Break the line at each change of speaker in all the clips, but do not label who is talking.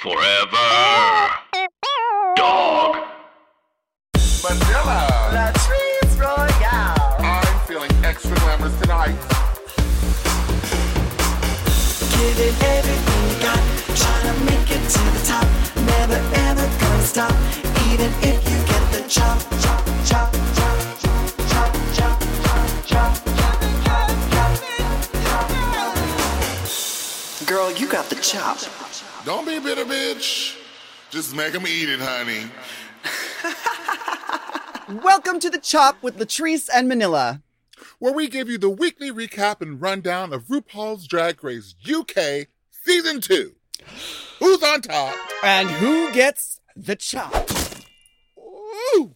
Forever. Dog.
Manila.
the Trees Royale.
I'm feeling extra glamorous tonight.
Giving everything you got. Trying to make it to the top. Never ever gonna stop. Even if you get the chop, chop, chop, chop, chop, chop, chop, chop. Girl, you got the chop.
Don't be a bitter bitch. Just make them eat it, honey.
Welcome to the Chop with Latrice and Manila.
Where we give you the weekly recap and rundown of RuPaul's Drag Race UK Season 2. Who's on top?
And who gets the chop?
Ooh,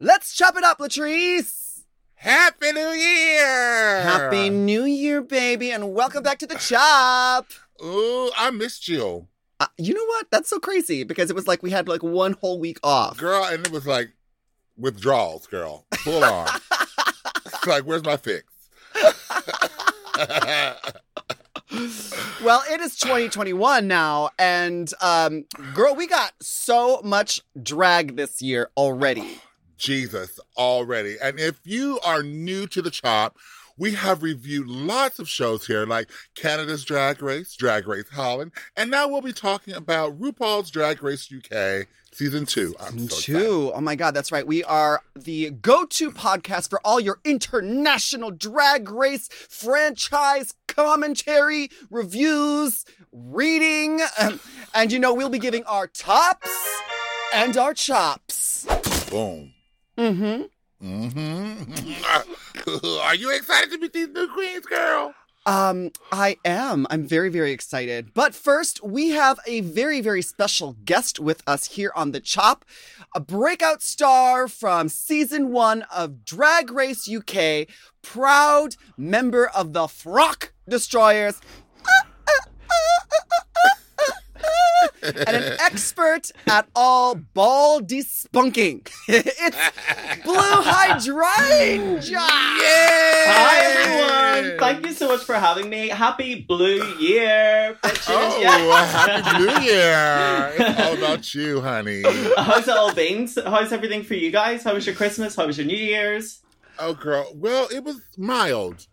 Let's chop it up, Latrice.
Happy New Year!
Happy New Year, baby, and welcome back to the Chop.
Ooh, I missed you.
Uh, you know what? That's so crazy because it was like we had like one whole week off.
Girl, and it was like withdrawals, girl. Full on. it's like, where's my fix?
Well, it is 2021 now, and um, girl, we got so much drag this year already.
Jesus already. And if you are new to the chop, we have reviewed lots of shows here, like Canada's Drag Race, Drag Race Holland, and now we'll be talking about RuPaul's Drag Race UK Season 2. I'm so.
Two. Oh my God, that's right. We are the go to podcast for all your international drag race franchise commentary, reviews, reading. um, and you know, we'll be giving our tops and our chops.
Boom.
Mm-hmm.
Mm-hmm. Are you excited to meet these new queens, girl?
Um, I am. I'm very, very excited. But first, we have a very, very special guest with us here on the Chop, a breakout star from season one of Drag Race UK, proud member of the Frock Destroyers. And an expert at all ball despunking. it's Blu Hydrangea.
Hi everyone! Thank you so much for having me. Happy Blue Year, bitches!
Oh,
Yeah.
happy New Year! It's all about you, honey.
How's it all been? How's everything for you guys? How was your Christmas? How was your New Year's?
Oh, girl. Well, it was mild.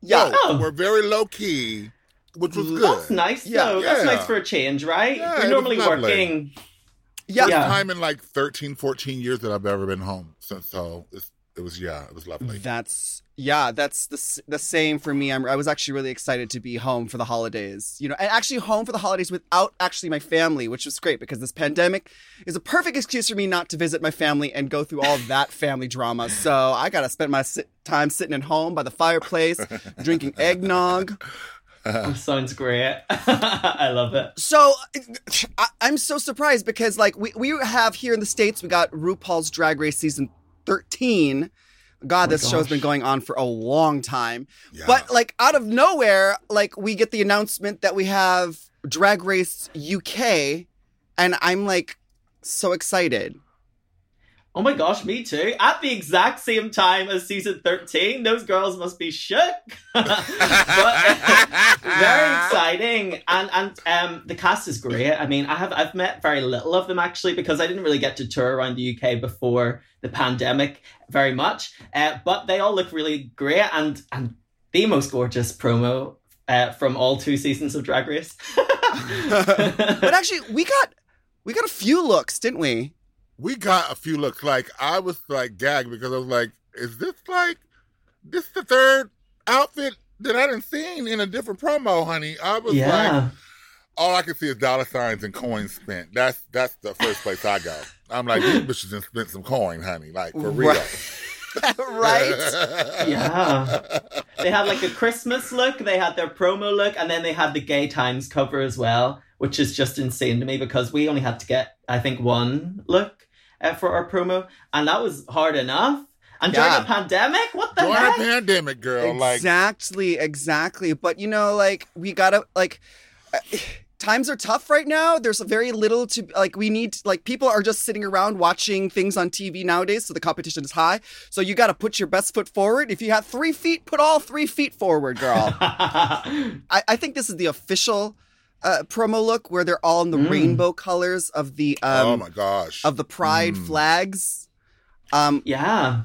Yeah.
Oh.
We're very low key, which was good.
That's nice
Yeah.
though. That's nice for a change, right?
Yeah, it
We're normally working.
Yeah.
First
Yeah.
time in like 13, 14 years that I've ever been home since. So it's, it was, yeah, it was lovely.
That's yeah, that's the the same for me. I'm, I was actually really excited to be home for the holidays. You know, and actually home for the holidays without actually my family, which was great because this pandemic is a perfect excuse for me not to visit my family and go through all that family drama. So I gotta spend my sit- time sitting at home by the fireplace, drinking eggnog.
Oh, sounds great. I love it.
So I, I'm so surprised because like we, we have here in the States, we got RuPaul's Drag Race season 13. God, oh this show's been going on for a long time.
Yeah.
But like out of nowhere, like we get the announcement that we have Drag Race UK, and I'm like so excited.
Oh my gosh, me too. At the exact same time as season 13, those girls must be shook. but very exciting. And and um the cast is great. I mean, I have I've met very little of them actually because I didn't really get to tour around the UK before the pandemic very much. Uh, but they all look really great and and the most gorgeous promo uh, from all two seasons of Drag Race.
But actually, we got we got a few looks, didn't we?
We got a few looks. Like, I was like gagged because I was like, is this like, this the third outfit that I didn't seen in a different promo, honey? I was like, all I can see is dollar signs and coins spent. That's that's the first place I go. I'm like, these bitches done spent some coin, honey. Like for real.
right?
Yeah. they had like a Christmas look, they had their promo look, and then they had the Gay Times cover as well, which is just insane to me because we only had to get, I think, one look uh, for our promo, and that was hard enough. And during
Yeah.
a pandemic, what the
During a pandemic, girl. Like,
exactly, exactly. But you know, like we gotta like. uh, Times are tough right now. There's very little to like. We need like people are just sitting around watching things on TV nowadays, so the competition is high. So you got to put your best foot forward. If you have three feet, put all three feet forward, girl. I, I think this is the official uh, promo look where they're all in the
Mm.
rainbow colors of the um
oh my gosh.
of the pride
Mm.
flags. Um,
Yeah.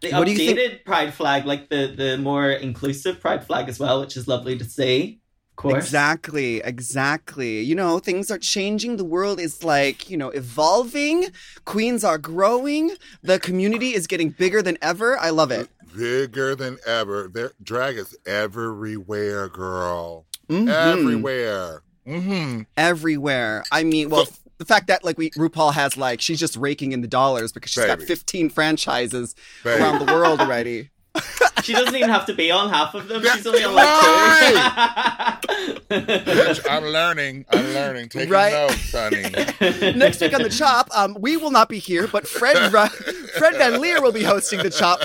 The
What do you
updated
think-
pride flag, like the the more inclusive pride flag as well, which is lovely to see. Of course.
Exactly, exactly. You know, things are changing. The world is like, you know, evolving. Queens are growing. The community is getting bigger than ever. I love it.
Bigger than ever. Their drag is everywhere, girl.
Mhm.
Everywhere. Mm-hmm.
Everywhere. I mean, well,
So-
the fact that like we RuPaul has like she's just raking in the dollars because she's got 15 franchises
Baby.
around the world already.
She doesn't even have to be on half of them.
That's
She's only on like two.
Bitch, I'm learning. I'm learning. Taking
Right.
notes, honey.
Next week on the Chop, um, we will not be here, but Fred Ra- Fred Van Leer will be hosting the Chop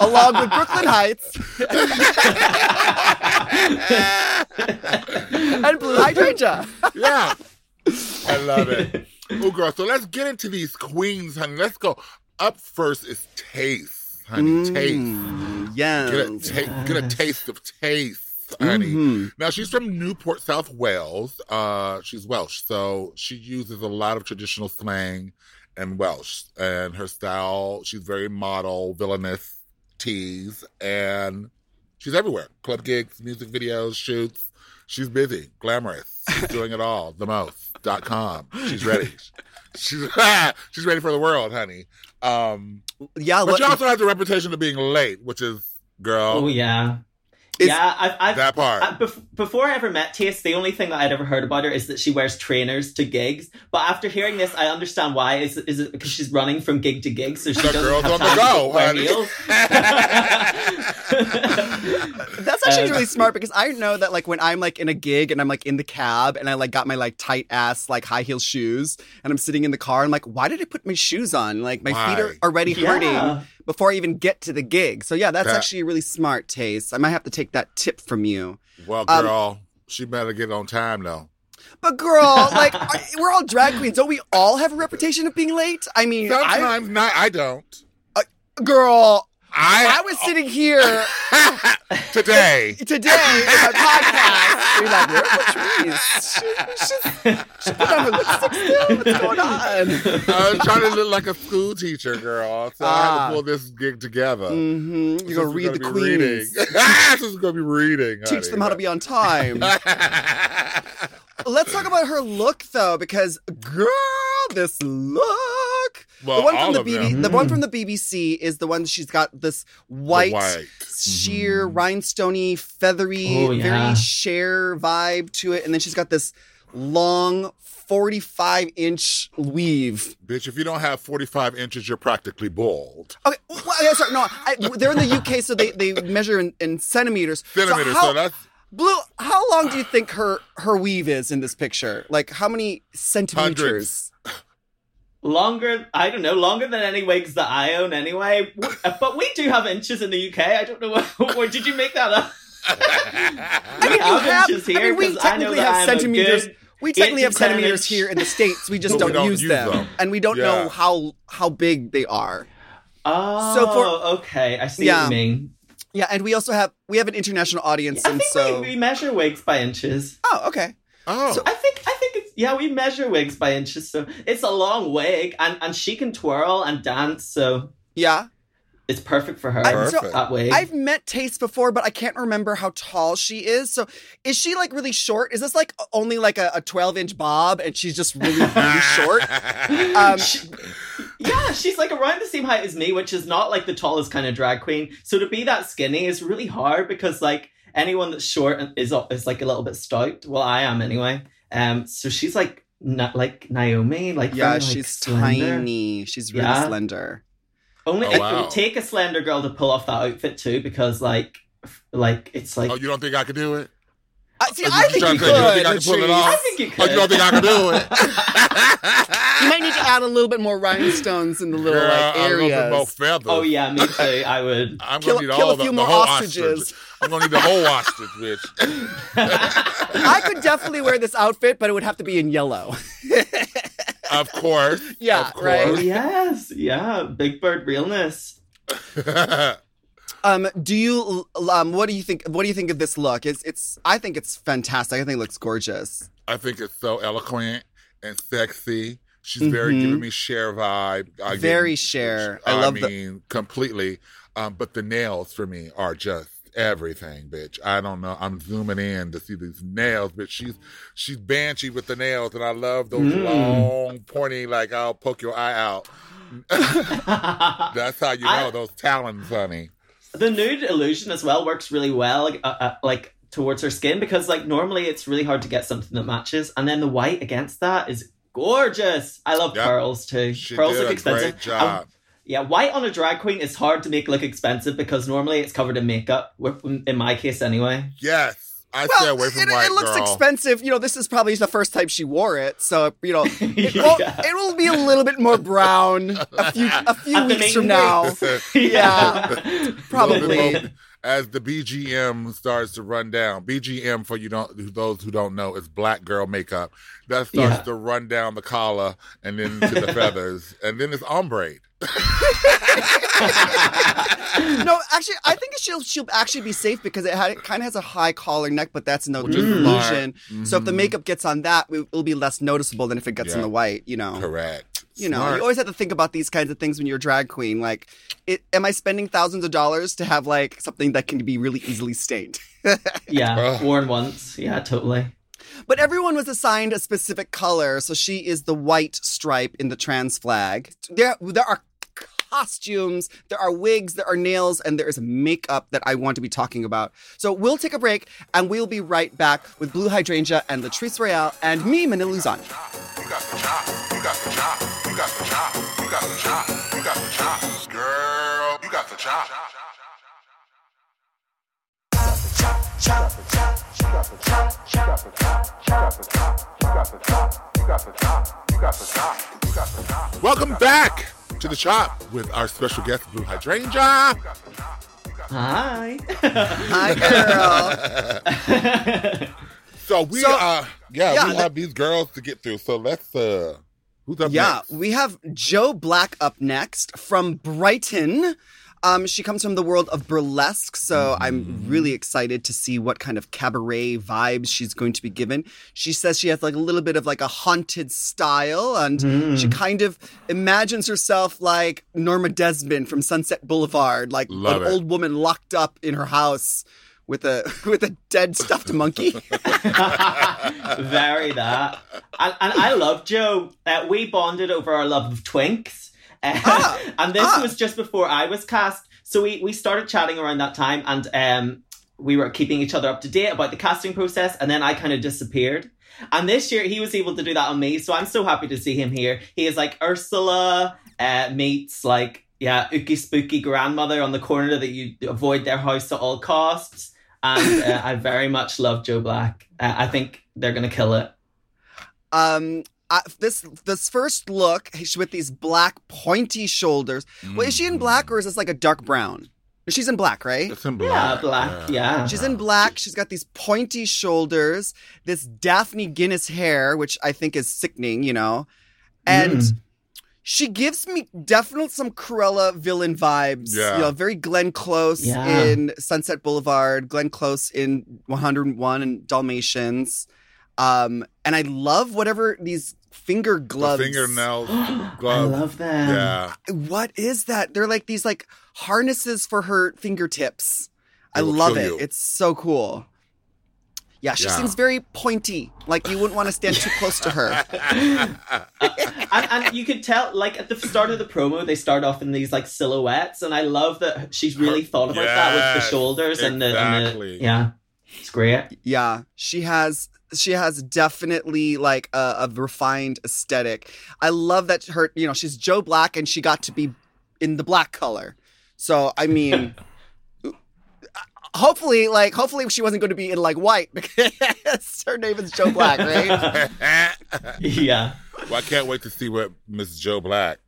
along with Brooklyn Hytes and Blu Hydrangea.
yeah. I love it. Oh, girl. So let's get into these queens, honey. Let's go. Up first is Tayce, honey. Tayce.
Mm, yes.
Get a, ta- get a taste of Tayce, honey.
Mhm.
Now she's from Newport, South Wales. Uh, she's Welsh, so she uses a lot of traditional slang and Welsh. And her style, she's very model, villainous tease, and she's everywhere. Club gigs, music videos, shoots. She's busy, glamorous. She's doing it all. The most. Dot com. She's ready. She's she's ready for the world, honey. Um,
Yeah,
but
what,
she also has a reputation of being late, which is girl.
oh yeah.
Is-
yeah, I've, I've
that part.
Uh, bef- before I ever met Tayce, the only thing that I'd ever heard about her is that she wears trainers to gigs. But after hearing this, I understand why. Is, is it because she's running from gig to gig, so she
The
doesn't
girl's
have
on the
time
go,
to wear
honey.
heels.
That's actually
Um,
really smart because I know that like when I'm like in a gig and I'm like in the cab and I like got my like tight ass like high heel shoes and I'm sitting in the car I'm like why did I put my shoes on like my feet are
Why?
already hurting
Yeah.
Before I even get to the gig so yeah that's
That-
actually a really smart taste I might have to take that tip from you
Well,
Um,
girl, she better get on time though.
but girl like are- we're all drag queens don't we all have a reputation of being late I mean I,
Sometimes not. I don't.
girl
I
I was sitting here
today.
today in my podcast you're like where are she, she's, she put on her lipstick still what's going on
I was trying to look like a school teacher, girl. So I had
Ah.
to pull this gig together.
Mm-hmm. You're gonna read the queens.
this is gonna be reading.
Teach them how to be on time. Let's talk about her look though, because girl, this look.
Well,
the one
all
from the
of
BB, the one from the BBC is the one she's got this white,
white.
sheer,
Mhm.
rhinestony, feathery,
Oh, yeah.
very Cher vibe to it, and then she's got this long, forty-five inch weave.
Bitch, if you don't have 45 inches, you're practically bald.
Okay, well, yeah, sorry, no, I, they're in the UK, so they, they measure in, in centimeters.
Centimeters.
So
So, that's
Blu, how long do you think her her weave is in this picture? Like how many centimeters?
Longer, I don't know, longer than any wigs that I own anyway. But we do have inches in the UK. I don't know where, where did you make that up?
I mean, you
have
have.
inches
I mean, we
'cause I know
technically
that
have centimeters. We technically have centimeters
inch-
here in the states. We just don't,
we don't
use,
use
them.
them.
and we don't
Yeah.
know how how big they are.
Oh,
So for- oh,
okay, I see
Yeah.
what you mean.
Yeah, and we also have we have an international audience,
I
and
think
so
we, we measure wigs by inches.
oh, okay.
oh.
So I think I think it's yeah, we measure wigs by inches. So it's a long wig, and and she can twirl and dance, so
Yeah,
it's perfect for her.
I-
Perfect.
so
that wig.
I've met Tayce before, but I can't remember how tall she is. So is she like really short? Is this like only like a, a twelve inch bob, and she's just really really short? Um,
She- yeah, she's like around the same height as me, which is not like the tallest kind of drag queen. So to be that skinny is really hard because like anyone that's short is is like a little bit stout. Well, I am anyway. Um, so she's like not like Naomi, like
yeah,
very, like,
she's
slender.
tiny. She's really
Yeah.
slender.
Only
Oh,
it
wow.
would take a slender girl to pull off that outfit too, because like, f- like it's like
oh, you don't think I could do it?
I, see, I think you
to say you don't think I
could.
can pull it off?
I think you
Oh,
could.
you don't think I can do it?
You might need to add a little bit more rhinestones in the little
Girl,
like
I'm
areas.
more feathers.
oh yeah, me too. I would.
I'm
Kill-
gonna need
kill
all
a
the,
few
the
more
whole
ostriches.
ostrich. I'm gonna need the whole ostrich, bitch.
I could definitely wear this outfit, but it would have to be in yellow.
Of course.
Yeah,
of
right.
Oh
course.
yes, yeah, Big Bird realness.
Um, do you um, what do you think? What do you think of this look? It's it's. I think it's fantastic. I think it looks gorgeous.
I think it's so eloquent and sexy. She's very
Mhm.
giving me Cher vibe. I get-
Very Cher. I love the-
mean, completely. Um, but the nails for me are just everything, bitch. I don't know. I'm zooming in to see these nails, but she's she's banshee with the nails, and I love those
Mm.
long, pointy, like I'll poke your eye out. That's how you know
I-
those talons, honey.
The nude illusion as well works really well, like, uh, uh, like towards her skin, because like normally it's really hard to get something that matches, and then the white against that is gorgeous. I love
Yep.
pearls too.
She
pearls look expensive. Um, yeah, white on a drag queen is hard to make look expensive because normally it's covered in makeup. In my case, anyway.
yes, I stay
Well,
away from
it,
white
it looks
girl.
expensive. You know, this is probably the first time she wore it, so you know, it, will, it will be a little bit more brown a few a few weeks from now.
Yeah.
Probably.
as the BGM starts to run down. BGM for you don't those who don't know is black girl makeup. That starts
Yeah.
to run down the collar and then to the feathers, and then it's ombre.
no, actually, I think she'll she'll actually be safe because it, had, it kind of has a high collar neck, but that's no
Which is
illusion.
smart.
So if the
Mhm.
makeup gets on that, it will be less noticeable than if it gets on
Yeah.
the white. You know,
Correct.
you know,
Smart.
you always have to think about these kinds of things when you're a drag queen. Like, it, am I spending thousands of dollars to have like something that can be really easily stained?
yeah,
Ugh.
worn once. Yeah, totally.
But everyone was assigned a specific color, so she is the white stripe in the trans flag. There, there are costumes, there are wigs, there are nails, and there is makeup that I want to be talking about. So we'll take a break, and we'll be right back with Blu Hydrangea and Latrice Royale and me, Manila Luzon.
You got the chop. You got the chop. You got the chop. You got the chop. You got the chop. Girl, you got the chop. Welcome back to the Chop with our special guest, Blu Hydrangea.
Hi.
Hi, girl.
So we
So-
uh yeah,
yeah,
we
let-
have these girls to get through. So let's uh who's up
yeah,
next?
we have Joe Black up next from Brighton. Um, she comes from the world of burlesque, so I'm really excited to see what kind of cabaret vibes she's going to be given. She says she has like a little bit of like a haunted style, and she kind of imagines herself like Norma Desmond from Sunset Boulevard, like
Love
an
it.
old woman locked up in her house with a with a dead stuffed monkey.
Very that. And, and I love Joe. Uh, we bonded over our love of twinks. Uh,
Ah,
and this
ah.
was just before I was cast. So we, we started chatting around that time and um, we were keeping each other up to date about the casting process. And then I kind of disappeared. And this year he was able to do that on me. So I'm so happy to see him here. He is like Ursula uh, meets like, yeah, ooky spooky grandmother on the corner that you avoid their house at all costs. And uh, I very much love Joe Black. Uh, I think they're going to kill it.
Um, I, this this first look with these black pointy shoulders. Well, is she in black or is this like a dark brown? She's in black, right?
It's in
Yeah,
black.
black. Yeah.
She's in black. She's got these pointy shoulders, this Daphne Guinness hair, which I think is sickening, you know. And
Mm.
she gives me definitely some Cruella villain vibes.
Yeah.
You know, very Glenn Close
Yeah.
in Sunset Boulevard, Glenn Close in 101 and Dalmatians. Um, and I love whatever these finger gloves.
The
gloves.
fingernails,
I love them.
Yeah.
What is that? They're like these like harnesses for her fingertips. I
They will
love it.
you.
It's so cool. Yeah, she
Yeah.
seems very pointy. Like you wouldn't want to stand too close to her.
and, and you could tell, like at the start of the promo, they start off in these like silhouettes, and I love that she's really thought about that with the
Yes,
shoulders and the, and the yeah, it's great.
Yeah, she has she has definitely like a, a refined aesthetic. I love that her, you know, she's Joe Black and she got to be in the black color. So I mean, uh, hopefully, like hopefully she wasn't going to be in like white because her name is Joe Black, right?
Yeah,
well, I can't wait to see what Miss Joe Black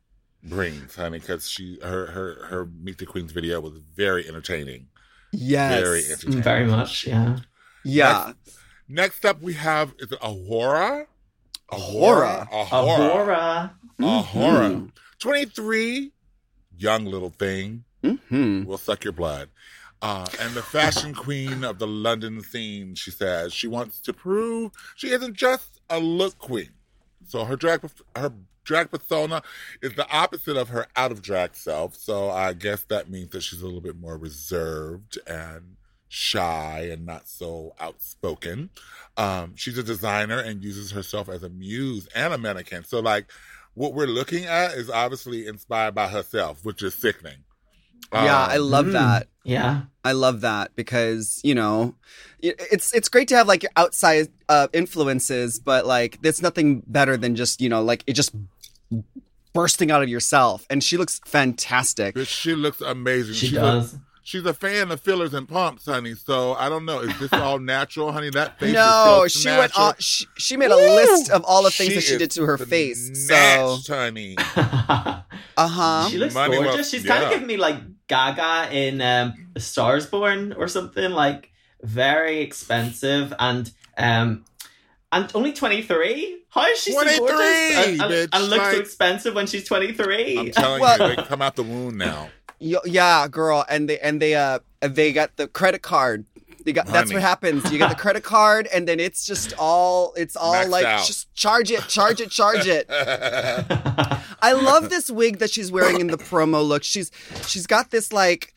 brings, honey, because she her her her Meet the Queens video was very entertaining.
yes,
Very mm, entertaining.
very much. Yeah.
yeah.
Next up, we have is it A'Whora?
Ahura.
Ahura.
Ahura.
Ahura.
Mhm.
23, young little thing,
Hmm.
will suck your blood. Uh, and the fashion queen of the London scene, she says, she wants to prove she isn't just a look queen. So her drag, her drag persona is the opposite of her out of drag self. So I guess that means that she's a little bit more reserved and shy and not so outspoken. Um, she's a designer and uses herself as a muse and a mannequin. So like, what we're looking at is obviously inspired by herself, which is sickening.
Yeah,
Um,
I love
Mm.
that.
Yeah.
I love that because you know, it's it's great to have like your outside uh, influences, but like there's nothing better than just you know like it just bursting out of yourself. And she looks fantastic.
But she looks amazing.
She
she's
does.
A, she's a fan of fillers and pumps, honey. So I don't know. Is this all natural, honey? That face.
No,
is so
she went
natural.
on. She, she made a list of all the things
She
that she did to her face. So,
honey.
uh huh.
she looks
Money well-
gorgeous. She's kind of giving me like Gaga in um, Stars Born or something like very expensive and um and only 23. How is she so
23,
gorgeous and, and,
bitch,
and looks so
like-
expensive when she's 23?
I'm telling
Well-
you, they come out the wound now.
Yeah, girl, and they and they uh they got the credit card. They got that's what happens. You get the credit card, and then it's just all it's all
Maxed
like
out.
just charge it, charge it, charge it. I love this wig that she's wearing in the promo look. She's she's got this like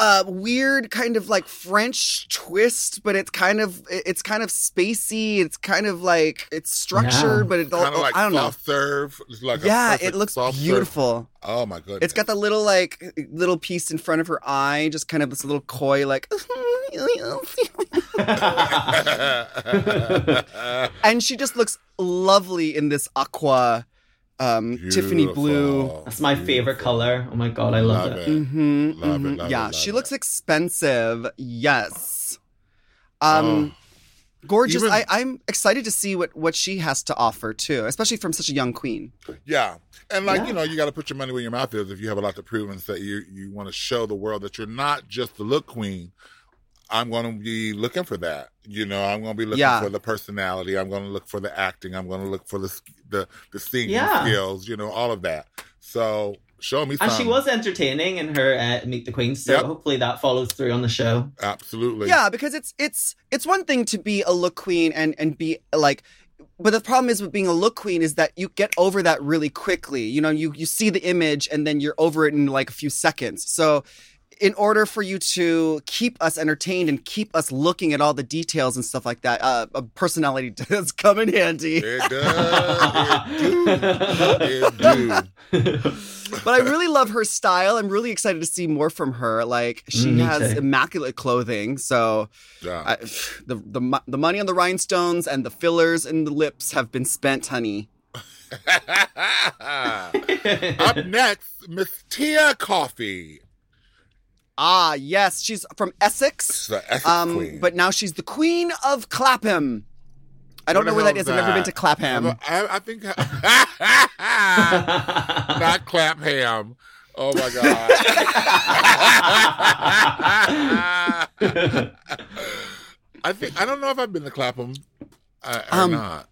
uh weird kind of like French twist, but it's kind of it's kind of spacey. It's kind of like it's structured,
Yeah.
but it all
kind of like
I don't know.
soft serve. It's like
Yeah,
perfect
it looks
soft serve.
beautiful.
Oh my goodness.
It's got the little like little piece in front of her eye, just kind of this little coy like and she just looks lovely in this aqua um Tiffany blue.
That's my favorite color. Oh my god, I love,
Love
it.
it.
hmm
Love it, love
yeah,
it,
she
love
looks expensive. Yes. Um gorgeous.
Oh. Even-
I, I'm excited to see what what she has to offer too, especially from such a young queen.
Yeah. And like,
Yeah.
you know, you got to put your money where your mouth is if you have a lot to prove and that you you want to show the world that you're not just the look queen. I'm going to be looking for that. You know, I'm going to be looking
Yeah.
for the personality. I'm going to look for the acting. I'm going to look for the the the singing
Yeah.
skills, you know, all of that. So, show me
And she was entertaining in her uh, Meet the Queen, so
Yep.
hopefully that follows through on the show.
Absolutely.
Yeah, because it's it's it's one thing to be a look queen and and be like but the problem is with being a look queen is that you get over that really quickly. You know, you you see the image and then you're over it in like a few seconds. So in order for you to keep us entertained and keep us looking at all the details and stuff like that, uh, a personality does come in handy.
It does. It do. It do.
But I really love her style. I'm really excited to see more from her. Like she
Mm,
has
too.
immaculate clothing, so
Yeah.
I, the the the money on the rhinestones and the fillers and the lips have been spent, honey.
Up next, Miss Tia Kofi.
Ah, yes, she's from Essex.
The Essex
Um,
queen.
but now she's the queen of Clapham. I don't
What
know where that. I've never been to Clapham.
I, I, I think not Clapham. Oh my god. I think I don't know if I've been to Clapham uh, or
Um,
not.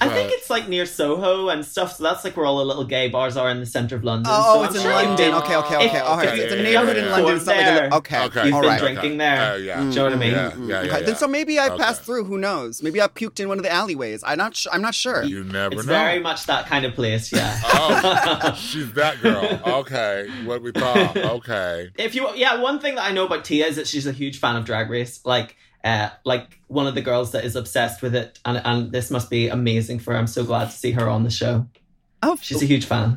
I think it's like near Soho and stuff, so that's like where all the little gay bars are in the centre of London.
Oh,
so
it's
I'm
in
sure
London. Okay, okay, okay.
If-
All right.
okay,
It's a neighborhood in. London. It's not like a,
There.
okay.
Okay.
You've
all
been
right.
drinking there.
Oh yeah.
Do you know what I mean?
Yeah, yeah, mm. yeah.
okay. Then so maybe I
Okay.
passed through. Who knows? Maybe I puked in one of the alleyways. I'm not. Sh- I'm not sure.
You never know.
It's
know.
very much that kind of place, yeah.
Oh, she's that girl. Okay, what we thought. Okay.
if you yeah one thing that i know about tia is that she's a huge fan of drag race like uh like one of the girls that is obsessed with it and and this must be amazing for her i'm so glad to see her on the show
Oh,
she's a huge fan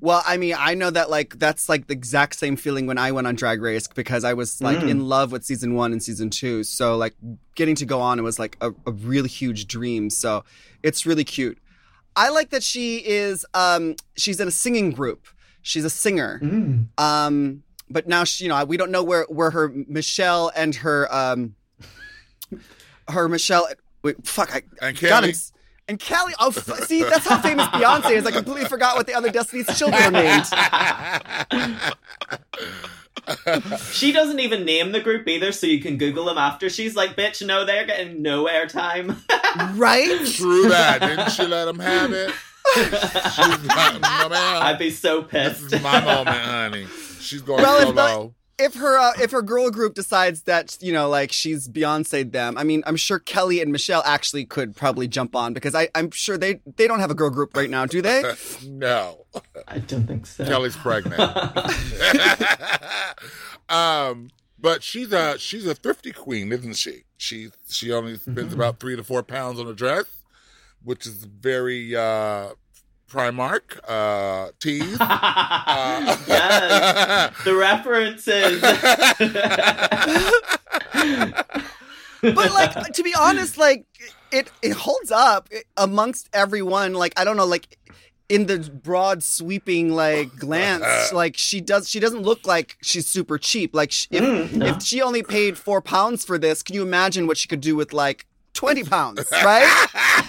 Well, I mean, I know that like that's like the exact same feeling when I went on Drag Race because I was like
Mm.
in love with season one and season two. So like getting to go on, it was like a, a really huge dream. So it's really cute. I like that she is um she's in a singing group. She's a singer.
Mm.
Um, but now she, you know, we don't know where where her Michelle and her um her Michelle. Wait, fuck, I
And
got
Kelly.
him. And Kelly, oh, f- see, that's how famous Beyonce is. I completely forgot what the other Destiny's Children are named.
she doesn't even name the group either so you can google them after she's like bitch no they're getting no airtime
Right?
True that. Didn't she let them have it? She's like, no, ma'am.
i'd be so
This
pissed
is my moment, honey. She's going
Well, if
solo.
If her uh, if her girl group decides that you know like she's Beyonce them, I mean I'm sure Kelly and Michelle actually could probably jump on because I I'm sure they they don't have a girl group right now, do they?
no,
I don't think so.
Kelly's pregnant. um, but she's a she's a thrifty queen, isn't she? She she only spends about three to four pounds on a dress, which is very uh Primark uh tees. Uh,
yes, the references.
but like to be honest, like it it holds up amongst everyone. Like I don't know, like in the broad sweeping like glance, like she does. She doesn't look like she's super cheap. Like sh- if
Mm, no.
if she only paid four pounds for this, can you imagine what she could do with like? 20 pounds, right?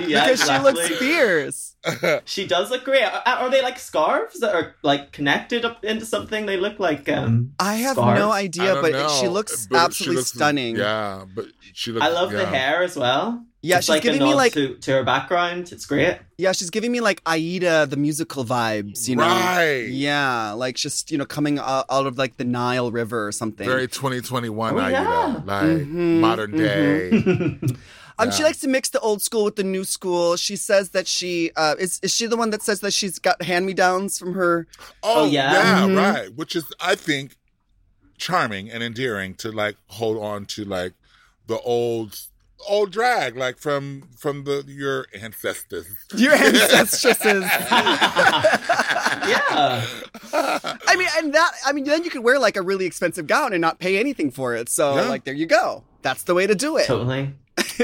yeah,
Because she looks fierce.
She does look great. Are, are they like scarves that are like connected up into something? They look like um.
I have
Scarves?
no idea, but
know,
she looks
but she
absolutely
looks-
stunning.
Yeah, but she looks.
I love the hair as well.
Yeah,
It's
she's
like
giving
a
me like
to, to her background. It's great.
yeah, she's giving me like Aida the musical vibes, you know.
Right.
Yeah, like just you know coming out, out of like the Nile River or something.
Very 2021
Oh,
Aida,
yeah.
like
Mhm,
modern day.
Um, she likes to mix the old school with the new school. She says that she uh, is is she the one that says that she's got hand me downs from her.
Oh,
Oh, yeah.
yeah,
Mhm.
right. Which is, I think, charming and endearing to like hold on to like the old old drag, like from from the your ancestors.
Your ancestresses.
yeah.
I mean, and that I mean, then you could wear like a really expensive gown and not pay anything for it. So
Yeah.
like there you go. That's the way to do it.
Totally.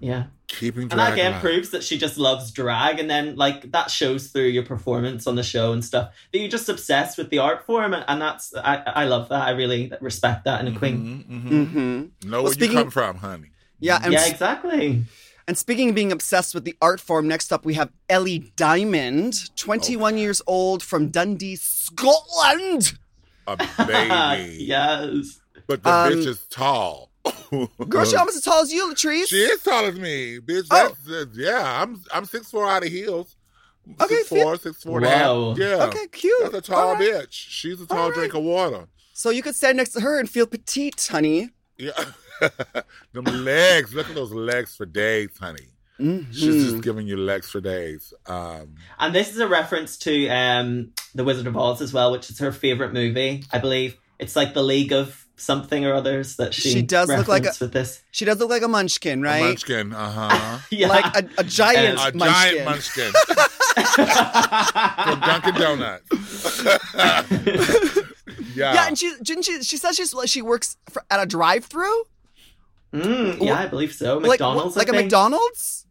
Yeah.
Keeping
And that again
alive.
proves that she just loves drag, and then like that shows through your performance on the show and stuff. That you're just obsessed with the art form, and, and that's I I love that. I really respect that in a queen.
Mhm, mhm.
hmm
Know
Well,
where
speaking-
you come from, honey.
Yeah, and
yeah, exactly.
And speaking of being obsessed with the art form, next up we have Ellie Diamond, 21 years old from Dundee, Scotland.
A baby.
yes.
But the
Um,
bitch is tall.
Girl, she almost as tall as you, Latrice.
She is taller than me, bitch.
Oh.
That's, yeah, I'm I'm six four out of heels.
Okay,
six four, six four and
Wow.
half. Yeah,
Okay, cute.
that's a tall
All right.
bitch. She's a tall
All right.
drink of water.
So you could stand next to her and feel petite, honey.
Yeah, them legs. Look at those legs for days, honey.
Mhm.
She's just giving you legs for days. Um,
And this is a reference to um The Wizard of Oz as well, which is her favorite movie, I believe. It's like the League of something or others that she,
She does look like a-
with this.
She does look like a munchkin,
a
right?
munchkin. Uh huh.
Yeah.
Like a, a giant
Uh,
a
munchkin.
giant munchkin from Dunkin' Donuts. yeah.
Yeah, and she didn't she. She says she's she works for, at a drive-through,
Mm, yeah, I believe so. McDonald's.
like
I
a
think.
McDonald's.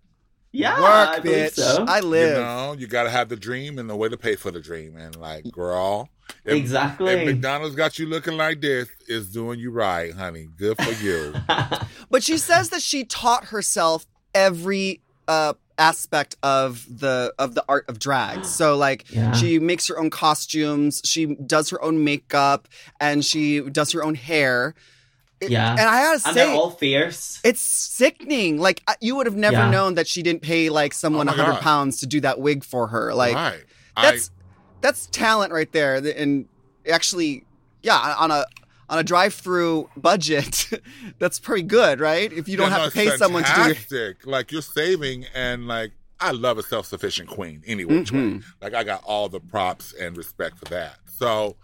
Yeah,
Work,
I
bitch.
so.
I live.
You know, you gotta have the dream and the way to pay for the dream. And like, girl, if,
Exactly.
if McDonald's got you looking like this, is doing you right, honey. Good for you.
But she says that she taught herself every uh, aspect of the of the art of drag. So like
Yeah.
she makes her own costumes, she does her own makeup, and she does her own hair. It-
Yeah.
and I gotta say,
and
say,
they're all fierce.
it's sickening. Like you would have never
Yeah.
known that she didn't pay like someone
Oh
a
my
hundred
God.
pounds to do that wig for her. Like
right.
that's that's talent right there. And actually, yeah, on a on a drive-through budget, that's pretty good, right? If you don't
Yeah, no,
have to
it's
pay someone to do your
fantastic. Like you're saving, and like I love a self-sufficient queen. Any which way.
Mhm.
Like I got all the props and respect for that. So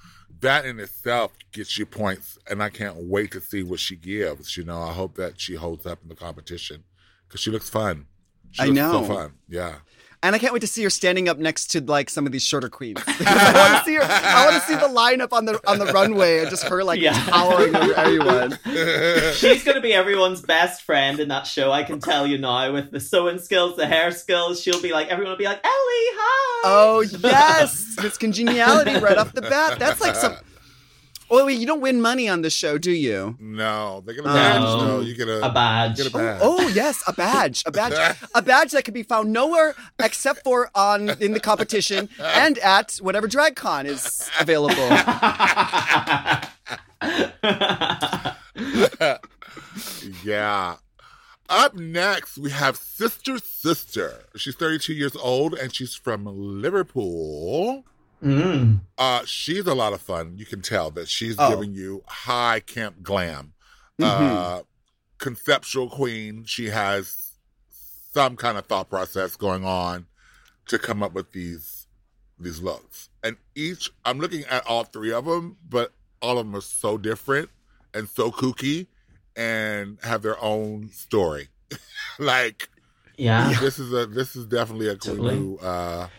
that in itself gets you points, and I can't wait to see what she gives. You know, I hope that she holds up in the competition because she looks fun. She
I
looks
know.
so fun. Yeah.
And I can't wait to see her standing up next to like some of these shorter queens. I want to see her. I want to see the lineup on the on the runway and just her like
Yeah.
towering over everyone.
She's going to be everyone's best friend in that show. I can tell you now with the sewing skills, the hair skills. She'll be like, everyone will be like, Ellie, hi.
Oh yes, this congeniality right off the bat. That's like some. Oh wait, you don't win money on this show, do you?
no, they get a
Oh.
badge. No, you get a,
a badge.
Get a badge.
Oh, oh yes, a badge, a badge, a badge that can be found nowhere except for on in the competition and at whatever drag con is available.
yeah. Up next, we have Sister Sister. She's 32 years old and she's from Liverpool.
Mm.
Uh, she's a lot of fun. You can tell that she's
Oh.
giving you high camp glam.
Mhm.
Uh, conceptual queen. She has some kind of thought process going on to come up with these these looks. And each, I'm looking at all three of them, but all of them are so different and so kooky and have their own story. like
Yeah.
this is a this is definitely a queen
Totally.
who uh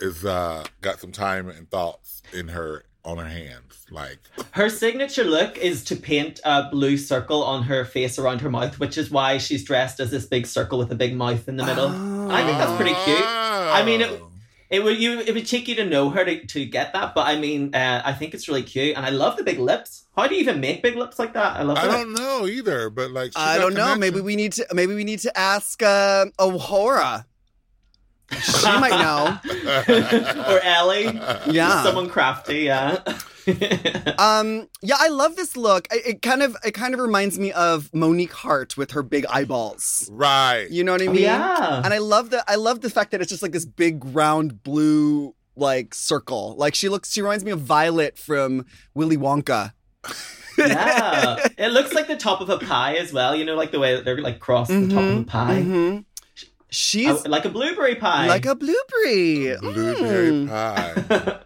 is uh got some time and thoughts in her on her hands. Like
Her signature look is to paint a blue circle on her face around her mouth, which is why she's dressed as this big circle with a big mouth in the middle. I think that's pretty cute. I mean, it-
Oh.
It would you it would take you to know her to, to get that, but I mean, uh, I think it's really cute, and I love the big lips. How do you even make big lips like that? I love
I
it.
don't know either, but like
I don't know.
connection.
Maybe we need to. Maybe we need to ask uh, A'Whora. She might know.
or Ellie,
Yeah.
someone crafty, yeah.
Um. Yeah, I love this look. It, it kind of. It kind of reminds me of Monique Heart with her big eyeballs.
right.
You know what I
Oh,
mean?
yeah.
And I love the. I love the fact that it's just like this big round blue like circle. Like she looks. She reminds me of Violet from Willy Wonka.
yeah, it looks like the top of a pie as well. You know, like the way that they're like crossed the top of a pie,
Mhm. She's
Uh, like a blueberry pie.
like a blueberry.
Blueberry
Mm.
pie.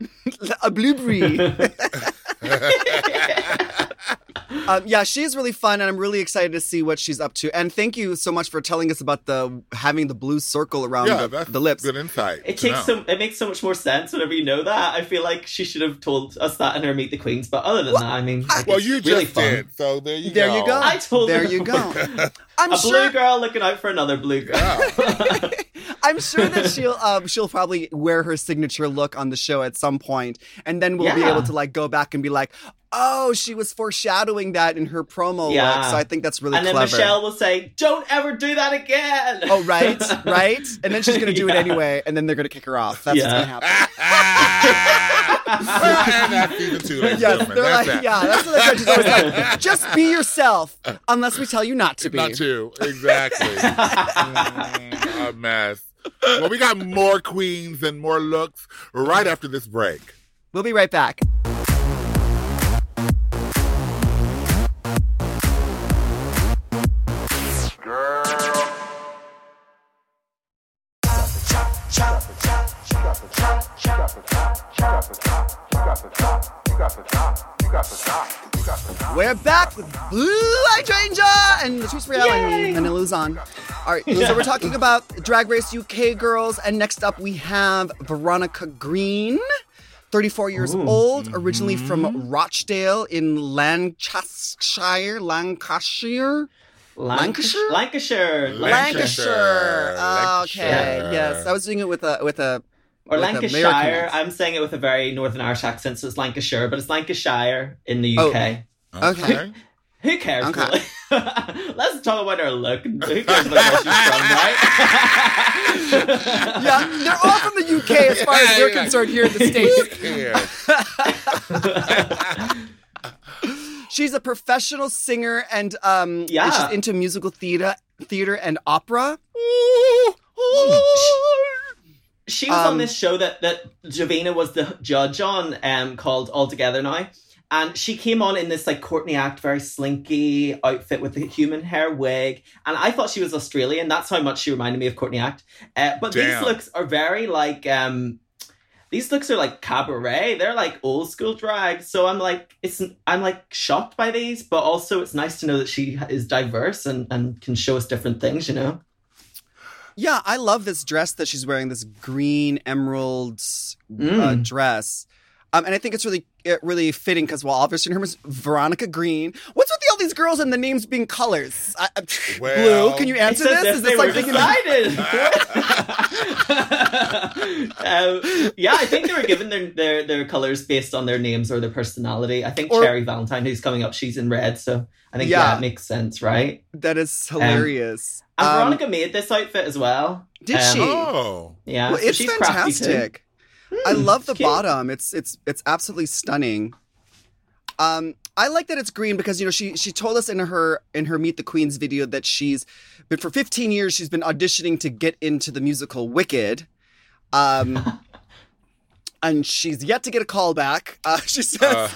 a blueberry. um, yeah, she's really fun, and I'm really excited to see what she's up to. And thank you so much for telling us about the having the blue circle around
yeah,
the,
that's
the lips.
Good insight.
It takes so it makes so much more sense whenever you know that. I feel like she should have told us that in her Meet the Queens. But other than that, I mean, like,
Well,
it's
you
really
just
fun.
did, so there you
There
go.
you go.
I told
there
them.
you go. I'm
a
sure.
blue girl looking out for another blue girl.
I'm sure that she'll um, she'll probably wear her signature look on the show at some point, and then we'll be able to like go back and be like, oh, she was foreshadowing that in her promo
Yeah.
look. So I think that's really
and then. Michelle will say, "Don't ever do that again."
Oh right, right, and then she's gonna do it anyway, and then they're gonna kick her off. That's
Yeah.
what's gonna happen.
And that's season two, ladies and
Yes,
gentlemen. That's
like,
that.
yeah, that's what she's always like. Just be yourself, unless we tell you not to be.
Not two, exactly. Mm, a mess. Well, we got more queens and more looks right after this break.
We'll be right back. Hydrangea and Latrice Royale and Manila Luzon. All right, so we're talking about Drag Race UK girls, and next up we have Veronica Green, 34 years old, originally from Rochdale in Lancashire, Lancashire.
Lancashire, Lancashire,
Lancashire.
Ah, Okay,
Lancashire.
yes, I was doing it with a with a
or
with
Lancashire. I'm saying it with a very Northern Irish accent, so it's Lancashire, but it's Lancashire in the
Oh.
UK.
Okay.
Who cares?
Okay.
Really? Let's talk about her look. Who cares about where she's from, right?
yeah. They're all from the UK as far as we're
Yeah.
concerned here in the states. She's a professional singer and um and
Yeah.
she's into musical theater theater and opera.
She was on
Um,
this show that that Divina was the judge on, um, called All Together Now, and she came on in this like Courtney Act, very slinky outfit with the human hair wig, and I thought she was Australian. That's how much she reminded me of Courtney Act. Uh, but
Damn.
these looks are very like um. These looks are like cabaret. They're like old school drag. So I'm like, it's I'm like shocked by these, but also it's nice to know that she is diverse and and can show us different things. You know.
Yeah, I love this dress that she's wearing. This green emerald uh,
Mm.
dress. Um, and I think it's really, it really fitting because while obviously her name is Veronica Green, what's with all these girls and the names being colors? I, I-
Well,
Blu, can you answer this?
if
Is
they
this like thinking?
decided. um, yeah, I think they were given their, their their colors based on their names or their personality. I think
Or-
Cherry Valentine, who's coming up, she's in red, so I think
Yeah.
yeah, it makes sense, right?
That is hilarious.
And
Um,
Veronica made this outfit as well.
Did
um,
she?
Oh.
Yeah,
well,
so
it's
she's crafty too.
fantastic. I
Hmm,
love the
cute.
bottom. It's it's it's absolutely stunning. Um, I like that it's green because you know she she told us in her in her Meet the Queens video that she's been for 15 years she's been auditioning to get into the musical Wicked. Um, and she's yet to get a call back. Uh, she says,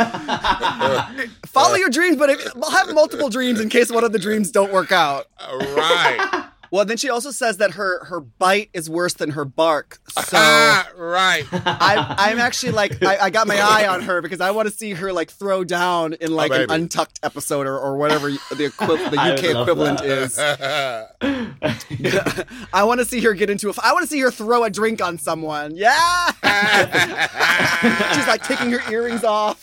"Follow your dreams, but if, we'll have multiple dreams in case one of the dreams don't work out."
right.
Well, then she also says that her her bite is worse than her bark. So
Ah, right.
I, I'm actually like I, I got my eye on her because I want to see her like throw down in like an untucked episode or, or whatever the equi- the UK equivalent
that.
is. I want to see her get into a. I want to see her throw a drink on someone. Yeah. She's like taking her earrings off.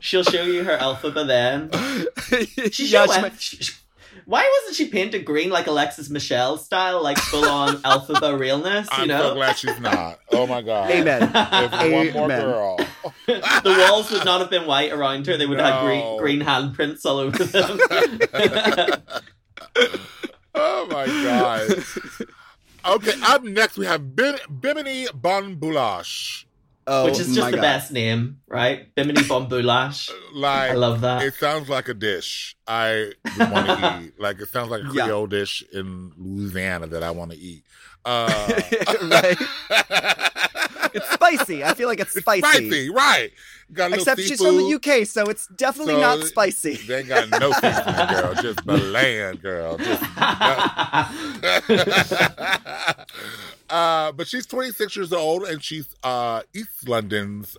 She'll show you her alphabet then. She
Yeah,
should
she
went-
might-
sh- sh- Why wasn't she painted green like Alexis Michelle style, like full on alphabet realness? You
I'm
know,
so glad she's not. Oh my god.
Amen.
If one more girl.
the walls would not have been white around her; they would have
No.
green, green handprints all over them.
Oh my god. Okay, up next we have Bim- Bimini Bon Boulash.
Oh,
Which is
my
just the
God.
best name, right? Bimini Bon Boulash.
Like
I love that.
it sounds like a dish I want to eat. Like it sounds like a
Yeah.
Creole dish in Louisiana that I want to eat. Uh,
right. It's spicy. I feel like it's
It's
spicy.
spicy, right? Got a little
Except she's from the. UK, so it's definitely
So,
not spicy.
They ain't got no seasoning, girl. Just bland, girl. Just uh, but she's 26 years old and she's uh, East London's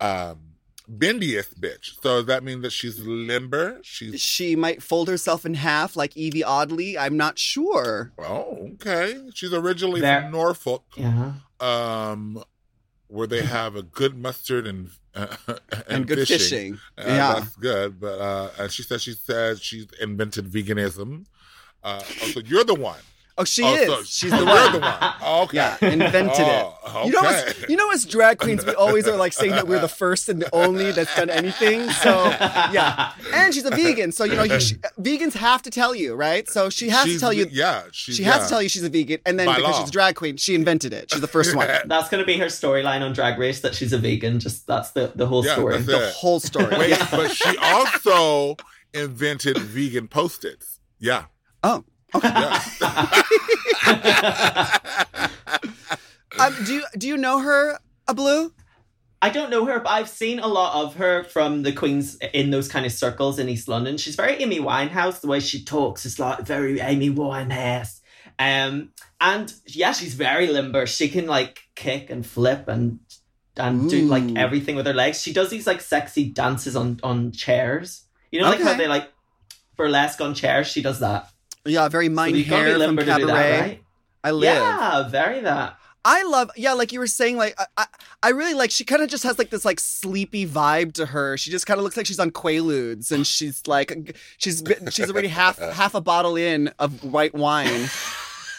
um, bendiest bitch. So does that mean that she's limber? She's
She might fold herself in half like Evie Oddly. I'm not sure.
oh, okay. She's originally
There-
from Norfolk,
yeah.
um, where they have a good mustard and uh, and,
And, good fishing.
Uh,
yeah.
that's good. But uh, and she says she says she's invented veganism. Uh, oh, so you're the one.
Oh, she
Oh,
is.
so
She's the
you're
one.
the one. Okay.
Yeah, invented
Oh,
it. You know,
okay.
as, you know, as drag queens, we always are like saying that we're the first and the only that's done anything. So, yeah. And she's a vegan, so you know, you, she, vegans have to tell you, right? So she has
She's
to tell you.
Yeah, she,
She
yeah.
has to tell you she's a vegan, and then
By
because
law.
she's a drag queen, she invented it. She's the first one.
That's going to be her storyline on Drag Race that she's a vegan. Just that's the, the whole
Yeah,
story.
that's
The
it.
whole story.
Wait,
Yeah.
but she also invented vegan post-its. Yeah.
Oh.
Yeah.
Um, do you do you know her, a Blu?
I don't know her, but I've seen a lot of her from the Queens in those kind of circles in East London. She's very Amy Winehouse. The way she talks is like very Amy Winehouse. Um, and yeah, she's very limber. She can like kick and flip and and do like everything with her legs. She does these like sexy dances on on chairs. You know, like how
Okay.
they like burlesque on chairs. She does that.
Yeah, very
So
mind
you
hair from
limber to do
Cabaret.
that, right?
I live.
Yeah, very that.
I love, yeah, like you were saying, like I, I, I really like. She kind of just has like this like sleepy vibe to her. She just kind of looks like she's on Quaaludes, and she's like, she's she's already half half a bottle in of white wine.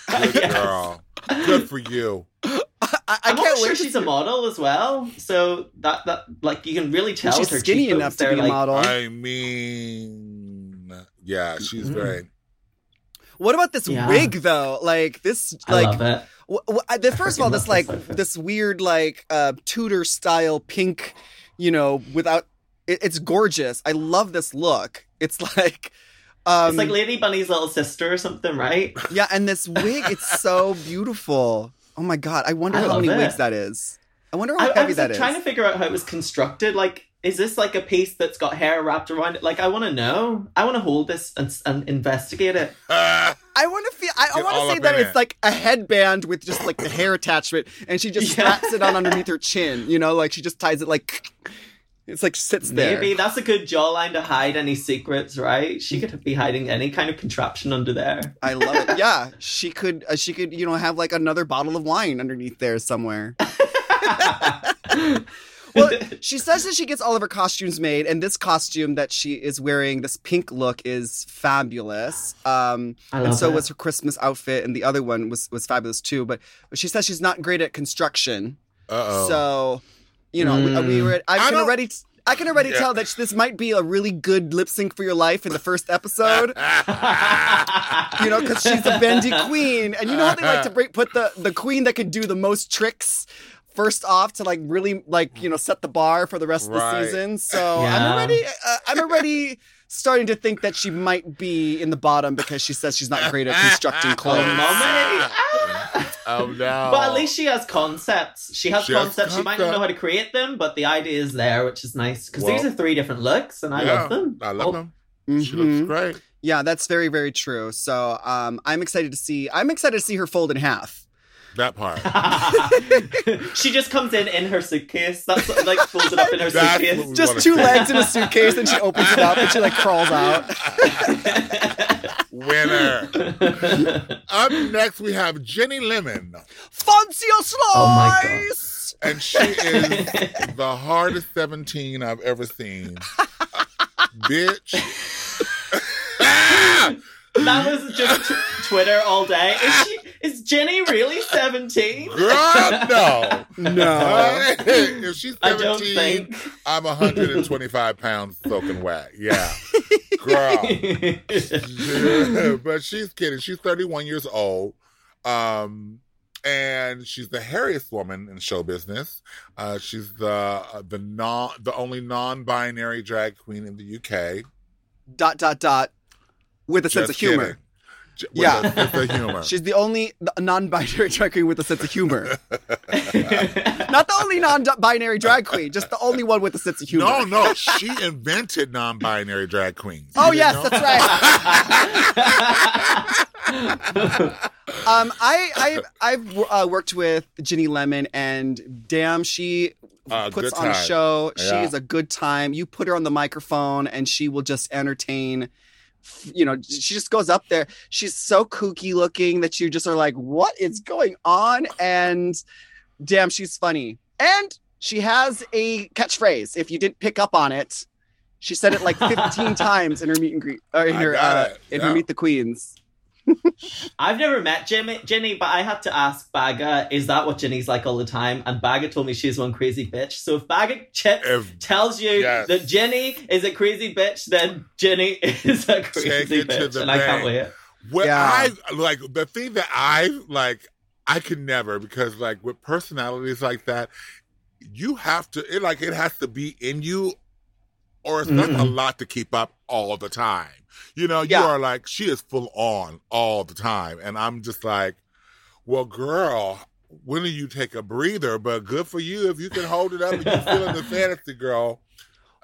Good
Yes.
girl. Good for you.
I, I
I'm
can't
almost
wait.
sure
to
she's a model as well. So that that like you can really tell
she's
her
skinny enough to
they're
be a model.
I mean, yeah, she's
Mhm.
very.
What about this
Yeah.
wig though? Like this,
I
like w- w- I- the, first of all, this like
this
this weird like uh Tudor style pink, you know, without. It, it's gorgeous. I love this look. It's like. Um,
it's like Lady Bunny's little sister or something, right?
Yeah, and this wig, it's so beautiful. Oh my god, I wonder
I
how many
it.
wigs that is. I wonder how
I
heavy
was
that
like,
is.
trying to figure out how it was constructed. Like, is this like a piece that's got hair wrapped around it? Like, I want to know. I want to hold this and, and investigate it.
Ah,
I want to feel. I, I want to say that
in
it's
it.
like a headband with just like the hair attachment, and she just
Yeah.
straps it on underneath her chin. You know, like she just ties it like. It's like sits there.
Maybe that's a good jawline to hide any secrets, right? She could be hiding any kind of contraption under there.
I love it. Yeah, she could. Uh, she could. You know, have like another bottle of wine underneath there somewhere. Well, she says that she gets all of her costumes made, and this costume that she is wearing, this pink look, is fabulous. Um,
I
and so
it.
was her Christmas outfit, and the other one was was fabulous too. But, but she says she's not great at construction,
Uh-oh.
so you know we, we were. I,
I
can already. I can already
Yeah.
tell that this might be a really good lip sync for your life in the first episode. you know, because she's a bendy queen, and you know how they like to break, put the the queen that can do the most tricks first off to like really like you know set the bar for the rest of the season. So I'm already uh, I'm already starting to think that she might be in the bottom because she says she's not great at constructing
Oh,
clothes.
mommy! Ah!
Oh no!
But at least she has concepts. She has
She has
concepts. She might not know how to create them, but the idea is there, which is nice. Because these are three different looks, and I
Yeah,
love them.
I love
Oh.
them. She
Mhm.
looks great.
Yeah, that's very, very true. So um, I'm excited to see. I'm excited to see her fold in half.
That part.
she just comes in in her suitcase. That's like folds it up in her
That's
suitcase.
Just two
see.
legs in a suitcase, and she opens it up and she like crawls out.
Winner. Up next, we have Ginny Lemon,
Fancy a slice.
Oh my God.
and she is the hardest 17 I've ever seen. Bitch.
That was just t- Twitter all day. Is she? Is Ginny really seventeen?
Girl, no.
No.
if she's 17,
I don't think.
I'm 125 pounds soaking wet. Yeah. Girl. but she's kidding. She's 31 years old. Um, and she's the hairiest woman in show business. Uh, she's the uh, the non the only non-binary drag queen in the UK.
Dot dot dot. With a sense
Just
of humor.
kidding. With
Yeah.
a sense of humor.
She's the only non-binary drag queen with a sense of humor. Not the only non-binary drag queen, just the only one with a sense of humor.
no, no, she invented non-binary drag queens.
Oh yes,
know?
that's right. Um, I I I've uh, worked with Ginny Lemon, and damn, she
Uh,
puts on a show. She is a good time. You put her on the microphone, and she will just entertain. You know, she just goes up there. She's so kooky looking that you just are like, "What is going on?" And damn, she's funny. And she has a catchphrase. If you didn't pick up on it, she said it like 15 times in her meet and greet, or in
I
her uh, in
Yeah.
her meet the queens.
I've never met Jimmy, Ginny, but I had to ask Baga, is that what Ginny's like all the time? And Baga told me she's one crazy bitch. So if Baga ch-
If-
tells you
Yes.
that Ginny is a crazy bitch, then Ginny is a crazy
Take it to
bitch.
the
And I can't wait.
What
Yeah.
I like the thing that I like I can never because like with personalities like that, you have to it like it has to be in you or it's not a
Mhm.
lot to keep up all the time. You know,
Yeah.
you are like she is full on all the time. And I'm just like, well, girl, when do you take a breather? But good for you if you can hold it up and you're feeling the fantasy, girl.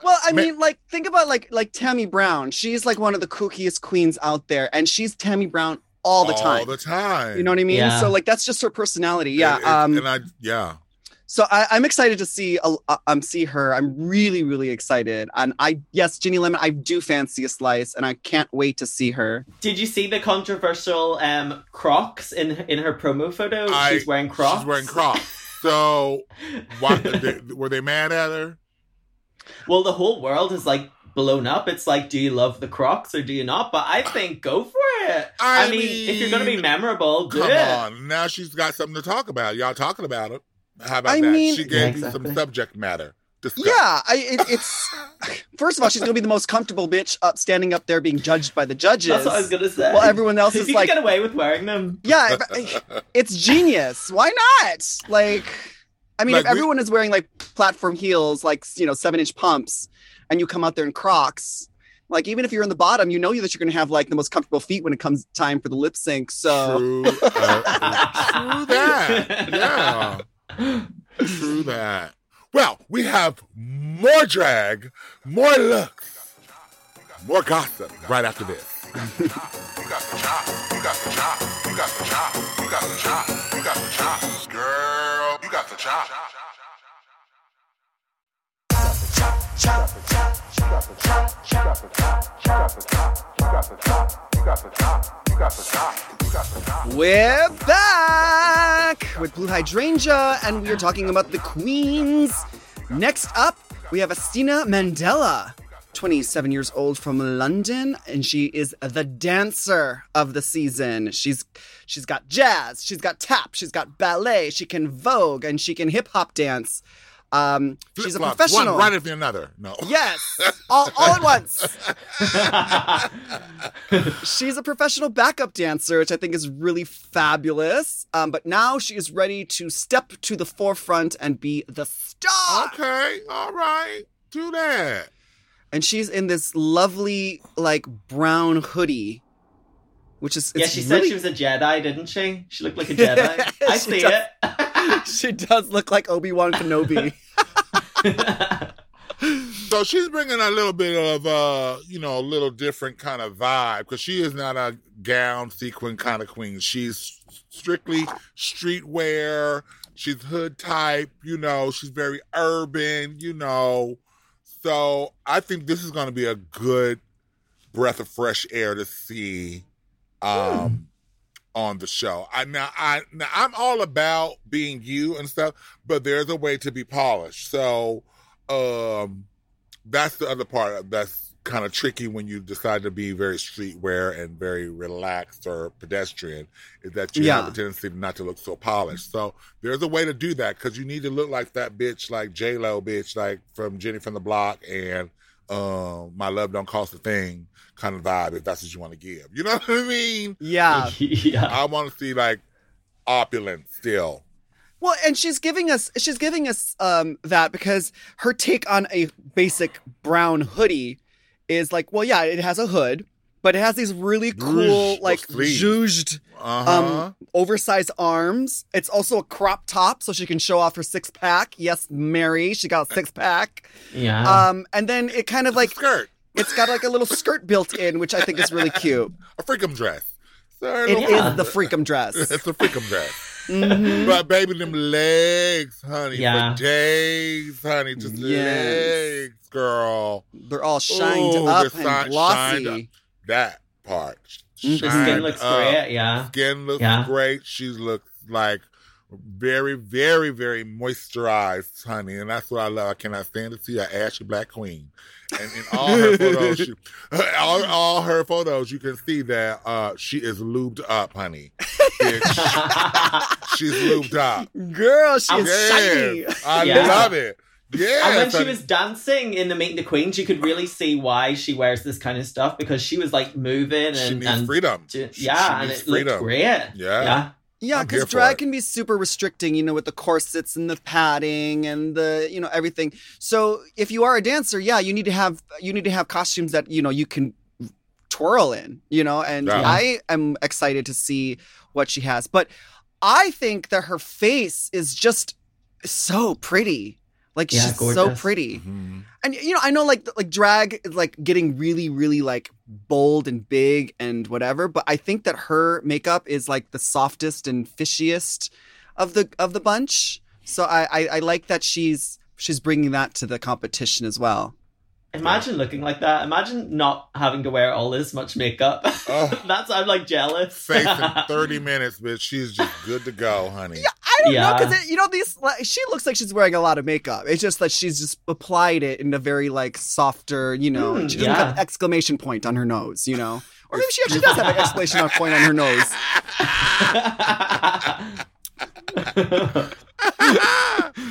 Well, I mean, like think about like like Tammy Brown. She's like one of the kookiest queens out there, and she's Tammy Brown all the time.
All the time.
you know what I mean?
Yeah.
So like that's just her personality. Yeah.
It- it-
um.
and I yeah.
So I, I'm excited to see uh, um see her. I'm really really excited. And I yes, Ginny Lemon. I do fancy a slice, and I can't wait to see her.
Did you see the controversial um, Crocs in in her promo photo?
I-
she's wearing Crocs.
She's wearing Crocs. So, what, they, were they mad at her?
Well, the whole world is like blown up. It's like, do you love the Crocs or do you not? But I think go for it.
I
I, mean, if you're going to be memorable, do
Come
it.
on, now she's got something to talk about. Y'all talking about it? How about
I
that?
mean-
she gave
Yeah,
you some subject matter. Discuss.
Yeah, I, it, it's first of all, she's gonna be the most comfortable bitch up standing up there being judged by the judges.
That's what I was going to say.
Well, everyone else is
you
like,
get away with wearing them.
yeah, it's genius. Why not? Like, I mean,
Like,
if
we-
everyone is wearing like platform heels, like you know, seven inch pumps, and you come out there in Crocs, like even if you're in the bottom, you know that you're gonna have like the most comfortable feet when it comes time for the lip sync. So
True, uh, true that. Yeah, true that. Well, we have more drag, more looks, more gossip right after this. Chop.
You got the chop. You got the chop. You got the chop, you got the chop, you got the chop. Girl, you got the chop.
We're back with Blu Hydrangea, and we are talking about the queens. Next up, we have Asttina Mandella. 27 years old from London and she is the dancer of the season. She's she's got jazz, she's got tap, she's got ballet, she can vogue and she can hip hop dance. Um, she's a
Flip-flops,
professional.
One right after another. No.
Yes, all, all at once. She's a professional backup dancer, which I think is really fabulous. Um, but now she is ready to step to the forefront and be the star.
Okay. All right. Do that.
And she's in this lovely, like, brown hoodie which is
Yeah, she
really,
said she was a Jedi, didn't she? She looked like a Jedi. I see
does.
it.
she does look like Obi Wan Kenobi.
So she's bringing a little bit of, uh, you know, a little different kind of vibe because she is not a gown sequin kind of queen. She's strictly streetwear. She's hood type, you know. She's very urban, you know. So I think this is going to be a good breath of fresh air to see um, on the show. I now I now I'm all about being you and stuff, but there's a way to be polished. So um that's the other part that's kind of tricky when you decide to be very streetwear and very relaxed or pedestrian is that you have
Yeah.
a tendency not to look so polished. So there's a way to do that because you need to look like that bitch, like J Lo bitch, like from Jenny from the Block and um, My Love Don't Cost a Thing kind of vibe. If that's what you want to give, you know what I mean?
yeah.
yeah.
I want to see like opulent still.
Well, and she's giving us she's giving us um that because her take on a basic brown hoodie is like, well, yeah, it has a hood, but it has these really cool
Rouge,
like
those
zhuzhed
Uh huh.
um oversized arms. It's also a crop top so she can show off her six pack. Yes, Mary, she got a six pack.
Yeah.
Um and then it kind of like
skirt,
it's got like a little skirt built in, which I think is really cute.
a freakum dress. So
It is
Yeah.
the freakum dress.
It's the freakum dress.
Mhm.
But baby, them legs, honey,
Yeah.
for days, honey, just
Yes.
legs, girl.
They're all shined
Ooh,
up
they're
and
si-
glossy.
Shined up. That part.
Mhm.
the skin looks
up.
great. Yeah.
Skin looks
Yeah.
great. She looks like very, very, very moisturized, honey, and that's what I love. I cannot stand to see an ashy black queen. And in all her photos, she, all, all her photos, you can see that uh, she is lubed up, honey. Bitch, she's lubed up.
Girl, She's is shiny.
I
Yeah.
love it. Yeah,
And when she was dancing in the Meet the Queens, you could really see why she wears this kind of stuff because she was like moving and,
she needs
and
freedom.
ju-
She-
yeah,
she
and
needs
it looked great.
Yeah.
yeah.
Yeah, because drag can be super restricting, you know, with the corsets and the padding and the, you know, everything. So if you are a dancer, yeah, you need to have you need to have costumes that you know you can twirl in, you know. And
Yeah.
I am excited to see what she has, but I think that her face is just so pretty. Like
Yeah,
she's so
gorgeous.
pretty.
Mhm.
And you know, I know like like drag is like getting really, really like bold and big and whatever, but I think that her makeup is like the softest and fishiest of the of the bunch. So I I, I like that she's she's bringing that to the competition as well.
Imagine looking like that. Imagine not having to wear all this much makeup.
Oh.
That's I'm like jealous.
Face in 30 minutes, bitch. She's just good to go, honey.
Yeah, I don't know because you know these. Like, she looks like she's wearing a lot of makeup. It's just that she's just applied it in a very like softer. You know,
Mm,
she doesn't
yeah.
have exclamation point on her nose. You know, or maybe she actually does have an exclamation point on her nose.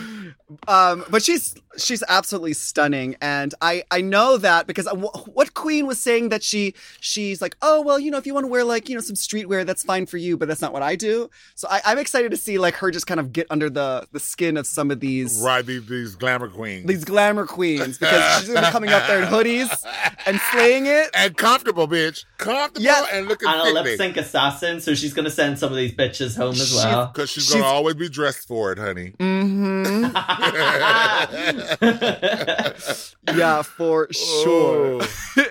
Um, but she's she's absolutely stunning, and I I know that because I- what Queen was saying that she she's like, oh well, you know, if you want to wear like you know some streetwear, that's fine for you, but that's not what I do. So I, I'm excited to see like her just kind of get under the the skin of some of these
Right, these, these glamour queens.
these glamour queens because she's gonna be coming up there in hoodies and slaying it.
and comfortable, bitch. Comfortable
Yes.
and looking
and a lip sync assassin, so she's gonna send some of these bitches home as
She's-
well.
Because she's,
She's-
going to always be dressed for it, honey.
Mm-hmm. Yeah, for sure.
Oh.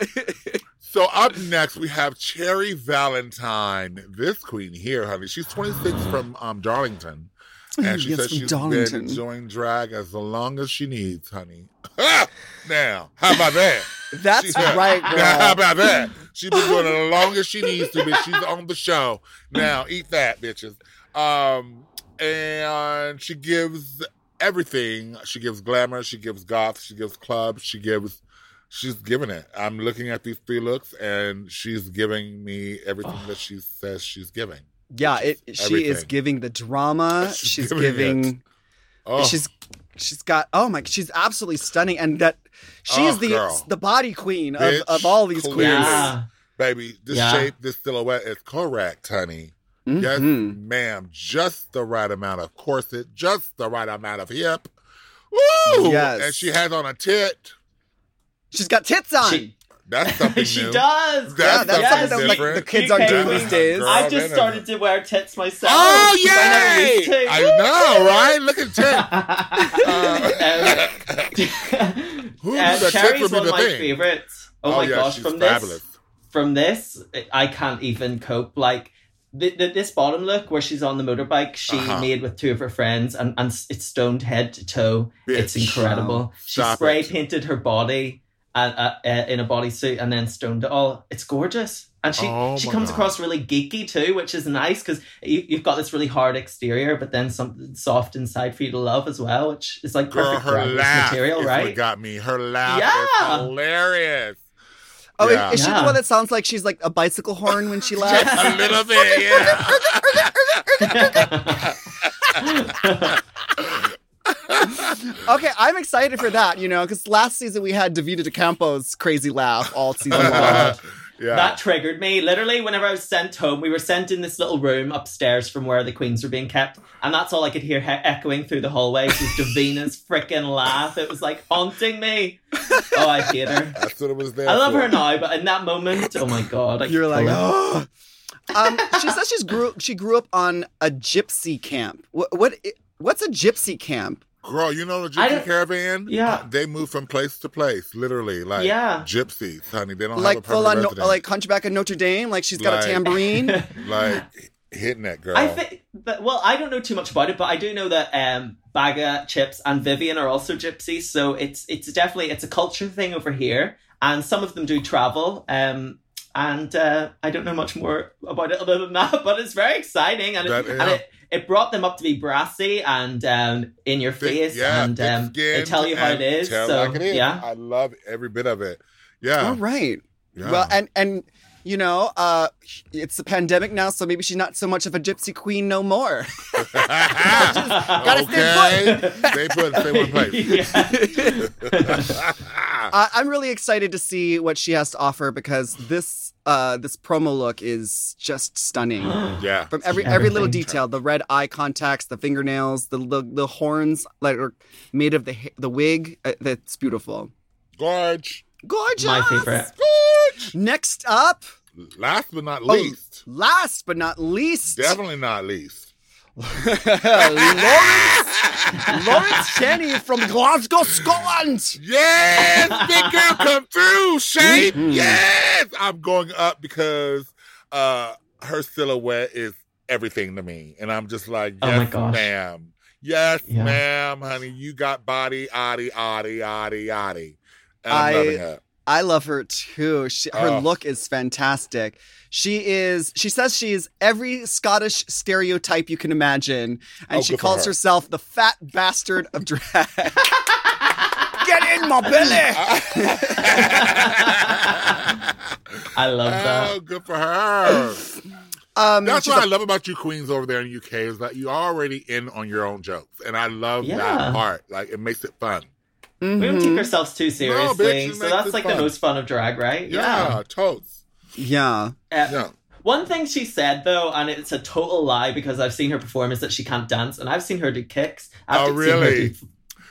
so up next, we have Cherry Valentine. This queen here, honey. She's 26 from um, Darlington. And she
Yes,
says
from
she's
Darlington.
been doing drag as long as she needs, honey. now, how about that?
That's right,
Now, how about that? She's been doing it as long as she needs to, bitch. She's on the show. Now, eat that, bitches. Um, and she gives everything. She gives glamour. She gives goth. She gives club. She gives. She's giving it. I'm looking at these three looks, and she's giving me everything that she says she's giving.
Yeah, it, she is giving the drama.
She's
She's,
giving
giving.
Oh,
She's she's got oh my she's absolutely stunning and that she's
Oh,
the
girl.
the body queen of,
Bitch,
of all these
clearly.
queens.
yeah.
baby, this
Yeah.
shape, this silhouette is correct, honey. Yes,
Mhm.
ma'am. Just the right amount of corset, just the right amount of hip. Woo!
Yes.
And she has on a tit.
She's got tits on.
She,
That's something
she
new.
does.
That's
yeah, that's
yes.
something that like,
different.
the kids aren't doing these days.
Girl,
I've just started to wear tits myself.
Oh
'cause I
yay! I know, right? Look at Ted.
Um,
Who
uh,
knew that tits
Cherry's
would be
one
the
of my
thing?
favorites. Oh, my
yeah,
gosh,
she's
from this from this, I can't even cope. Like the, the, this bottom look where she's on the motorbike, she
Uh-huh.
made with two of her friends, and, and it's stoned head to toe. It's
Bitch.
incredible. She spray
it.
painted her body uh, uh, uh, in a bodysuit and then stoned it all. It's gorgeous. And she,
Oh
she comes
God.
across really geeky too, which is nice because you, you've got this really hard exterior, but then something soft inside for you to love as well, which is like
Girl,
perfect
her
Drag
laugh
material, right?
got me. Her laugh
Yeah.
is hilarious.
Oh,
Yeah.
is she the one that sounds like she's like a bicycle horn when she laughs?
Just a little bit, yeah.
okay, I'm excited for that, you know, because last season we had Divina De Campo's crazy laugh all season long.
Yeah.
That triggered me. Literally, whenever I was sent home, we were sent in this little room upstairs from where the queens were being kept, and that's all I could hear he- echoing through the hallways was Divina's freaking laugh. It was like haunting me. Oh, I hate her.
That's what it was there
I love
for.
her now, but in that moment, oh my god, I
You're like, oh. um, she says she's grew she grew up on a gypsy camp. What what what's a gypsy camp?
Girl, you know the gypsy caravan?
Yeah.
Uh, They move from place to place, literally. Like
Yeah.
gypsies, honey. They don't
like
have a
full on, no, like Hunchback of Notre Dame. Like she's got
Like-
a tambourine.
like hitting that girl.
I think, but well, I don't know too much about it, but I do know that um, Baga, Chipz, and Vivienne are also gypsies. So it's it's definitely it's a culture thing over here, and some of them do travel. Um, and uh, I don't know much more about it other than that, but it's very exciting, and,
That-
it,
yeah.
and it it brought them up to be brassy and um, in your
Thick-
face,
yeah,
and um, they tell you how it
and
is.
tell
So
like it is.
yeah,
I love every bit of it. Yeah.
All right.
yeah.
Well, and and you know, uh, it's the pandemic now, so maybe she's not so much of a gypsy queen no more.
gotta
stay
okay. Stay put. Stay one place.
Yeah.
I, I'm really excited to see what she has to offer because this uh, this promo look is just stunning.
yeah.
From every every little detail, the red eye contacts, the fingernails, the the, the horns that are made of the the wig. Uh, that's beautiful.
Gorge.
Gorgeous.
My favorite.
Gorge.
Next up,
Last but not
Oh.
least.
last but not least,
Definitely not least.
Lawrence Lawrence Chaney from Glasgow, Scotland.
Yes, big girl, come through, Shane.
Mhm.
Yes, I'm going up because uh her silhouette is everything to me, and I'm just like,
Oh
yes,
my gosh.
ma'am, yes,
Yeah.
ma'am, honey, you got body, oddy, oddy, oddy, oddy, and I'm
I-
loving it.
I love her too. She, her
Oh.
look is fantastic. She is. She says she is every Scottish stereotype you can imagine, and
Oh,
she calls
her.
herself the fat bastard of drag. Get in my belly.
I love that.
Oh, good for her.
Um,
That's what
a-
I love about you queens over there in UK is that you're already in on your own jokes, and I love
Yeah.
that part. Like it makes it fun.
We don't take ourselves too seriously,
bitch,
so that's like
fun.
the most fun of drag, right?
Yeah, totes.
Yeah.
Uh,
Yeah.
One thing she said though, and it's a total lie because I've seen her perform, is that she can't dance, and I've seen her do kicks. I've
Oh, really?
do-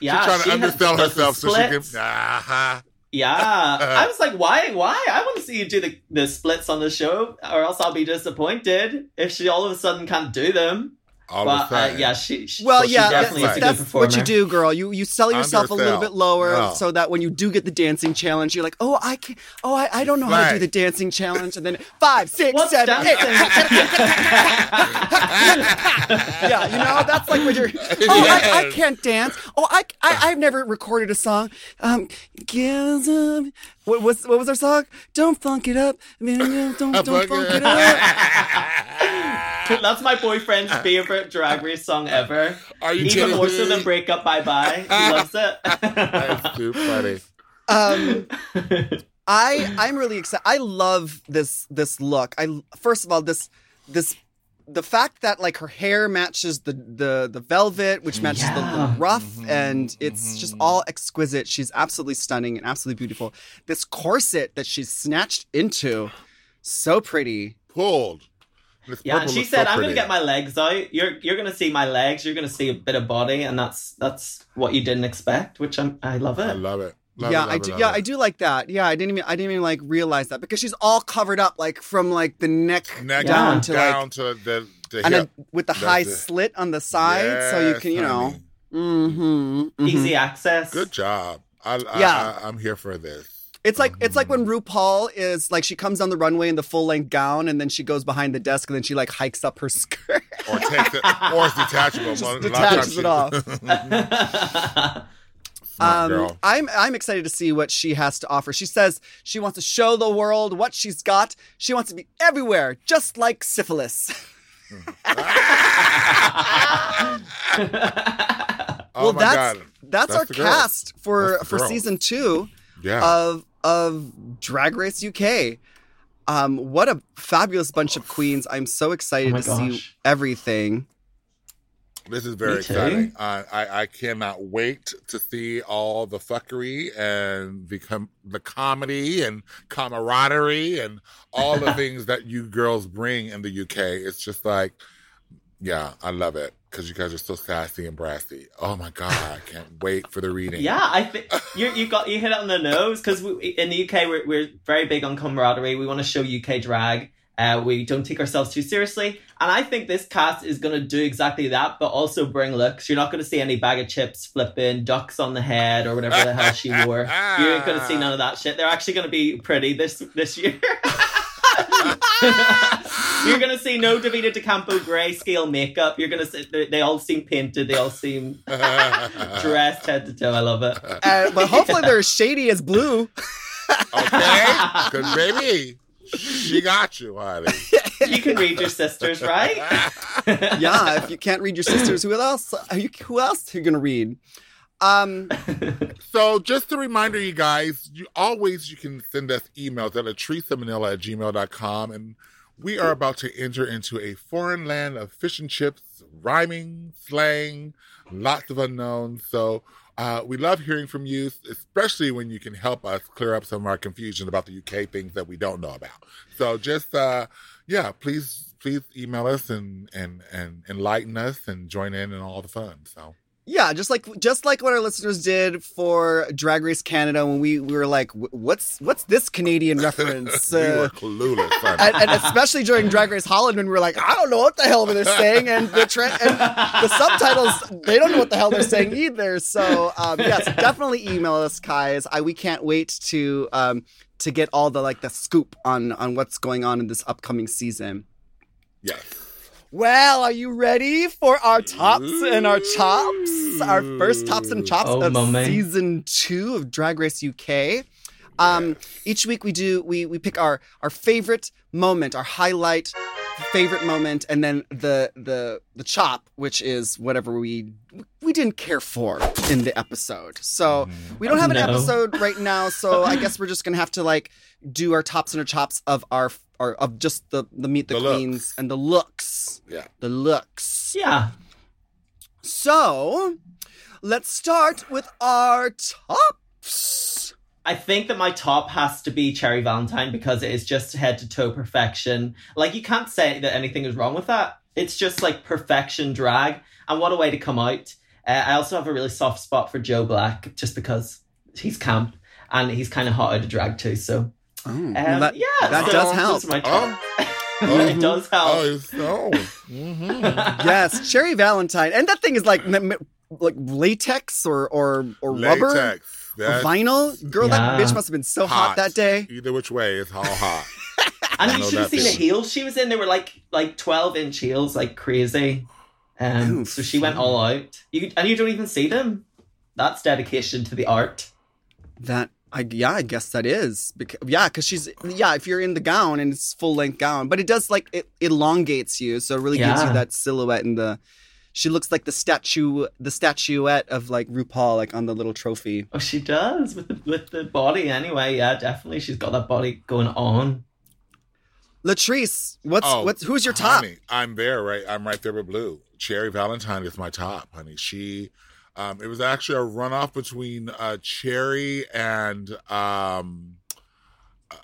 yeah,
She's trying
she
to
has-
undersell herself so she can.
splits.
Uh-huh.
Yeah, I was like, why? Why? I want to see you do the the splits on the show, or else I'll be disappointed if she all of a sudden can't do them.
All
but
of a
uh, yeah, she. she
Well,
So she
yeah,
definitely
that's,
is a good
what you do, girl. You you sell yourself a little bit lower
Yeah.
so that when you do get the dancing challenge, you're like, oh, I can, oh, I, I don't know how to do the dancing challenge, and then five, six,
What's
seven, eight. yeah, you know, that's like when you're, oh, I, I can't dance. Oh, I, I, I've never recorded a song. Um, gives up. What was, what was our song? Don't funk it up. I mean, don't, don't funk it up.
That's my boyfriend's favorite drag race song ever.
Are you
Even
kidding
more so than "Break Up Bye Bye." He loves it.
That's too funny.
Um, I, I'm really excited. I love this, this look. I, first of all, this, this, the fact that like her hair matches the the the velvet, which matches the, the ruff,
Mm-hmm,
and it's just all exquisite. She's absolutely stunning and absolutely beautiful. This corset that she's snatched into, so pretty.
Pulled. This
yeah, and she said,
so
"I'm gonna get my legs out. You're you're gonna see my legs. You're gonna see a bit of body, and that's that's what you didn't expect, which I'm I love it.
I love it. Love
yeah,
it,
I do.
love
Yeah,
it.
I do like that. Yeah, I didn't even I didn't even like realize that because she's all covered up like from like the neck,
Neck
down
down
to
down
like
to the, the
and
hip.
then with the
That's
high
it.
slit on the side, so you can you know.
honey.
Mm-hmm,
Easy access.
Good job. I, I,
Yeah.
I, I'm here for this.
It's like it's like when RuPaul is like she comes down the runway in the full length gown and then she goes behind the desk and then she like hikes up her skirt.
Or takes it, or it's detachable.
Just
A lot of
detaches it off. Um. I'm I'm excited to see what she has to offer. She says she wants to show the world what she's got. She wants to be everywhere, just like syphilis.
Oh
well,
my
that's
God.
that's, our cast for
That's
for season two
Yeah.
of of Drag Race UK. Um, what a fabulous bunch of queens! I'm so excited
Oh
to see
gosh.
Uh,
everything.
This is very exciting. I, I I cannot wait to see all the fuckery and the com- the comedy and camaraderie and all the things that you girls bring in the UK. It's just like, yeah, I love it because you guys are so sassy and brassy. Oh my god, I can't wait for the reading.
Yeah, I think you got you hit it on the nose because in the UK we're we're very big on camaraderie. We want to show UK drag. Uh, we don't take ourselves too seriously, and I think this cast is going to do exactly that, but also bring looks. You're not going to see any bag of chips flipping, ducks on the head, or whatever the hell she wore. You're going to see none of that shit. They're actually going to be pretty this this year. You're gonna see no Divina De Campo grayscale makeup. You're gonna see they, they all seem painted. They all seem dressed head to toe. I love it.
Uh, but hopefully they're as shady as Blu.
okay, because baby, she got you, honey.
You can read your sisters, right?
yeah, if you can't read your sisters, who else? Are you, who else are you gonna read? Um,
So just a reminder, you guys, you always you can send us emails at latricemanila at gmail.com and we are about to enter into a foreign land of fish and chips, rhyming, slang, lots of unknowns. So uh, we love hearing from you, especially when you can help us clear up some of our confusion about the UK things that we don't know about. So just uh, yeah, please please email us and and and enlighten us and join in and all the fun. So
yeah, just like just like what our listeners did for Drag Race Canada when we, we were like, what's what's this Canadian reference?
we
Uh,
were clueless.
and, and especially during Drag Race Holland when we were like, I don't know what the hell they're saying, and the tra- and the subtitles they don't know what the hell they're saying either. So um, yes, definitely email us, guys. I we can't wait to um, to get all the like the scoop on on what's going on in this upcoming season.
yes.
Well, are you ready for our tops and our chops? Our first tops and chops
Oh,
of
mommy.
season two of Drag Race UK. Um, each week we do we we pick our our favorite moment, our highlight favorite moment, and then the the the chop, which is whatever we we didn't care for in the episode. So mm-hmm. we don't have an
No.
episode right now, so I guess we're just gonna have to like do our tops and our chops of our our of just the the meet the,
The
queens
looks.
and the looks
Yeah.
the looks.
Yeah.
So, let's start with our tops.
I think that my top has to be Cherry Valentine because it is just head to toe perfection. Like you can't say that anything is wrong with that. It's just like perfection drag, and what a way to come out. Uh, I also have a really soft spot for Joe Black just because he's camp and he's kind of hot out of drag too. So
Oh,
um,
that,
yeah,
that
so
does help.
those are my
Oh.
tops. it does help.
Oh, it's so. hmm
yes, Cherry Valentine, and that thing is like m- m- like latex or or or rubber
Latex.
or
That's
vinyl. Girl, that bitch must have been so hot,
hot.
that day.
Either which way, it's all hot.
And
I
you should have
that
seen the heels she was in. They were like like twelve inch heels, like crazy. Um,
Ooh,
so she went all out. You and you don't even see them. That's dedication to the art.
That I yeah, I guess that is because yeah, because she's yeah. If you're in the gown and it's full length gown, but it does like it elongates you, so it really gives you that silhouette and the. She looks like the statue, the statuette of like RuPaul, like on the little trophy.
Oh, she does with the with the body. Anyway, yeah, definitely, she's got that body going on.
Latrice, what's
Oh,
what's who's your top?
Honey, I'm there, right? I'm right there with Blu. Cherry Valentine is my top, honey. She, um, it was actually a runoff between uh, Cherry and, um, uh,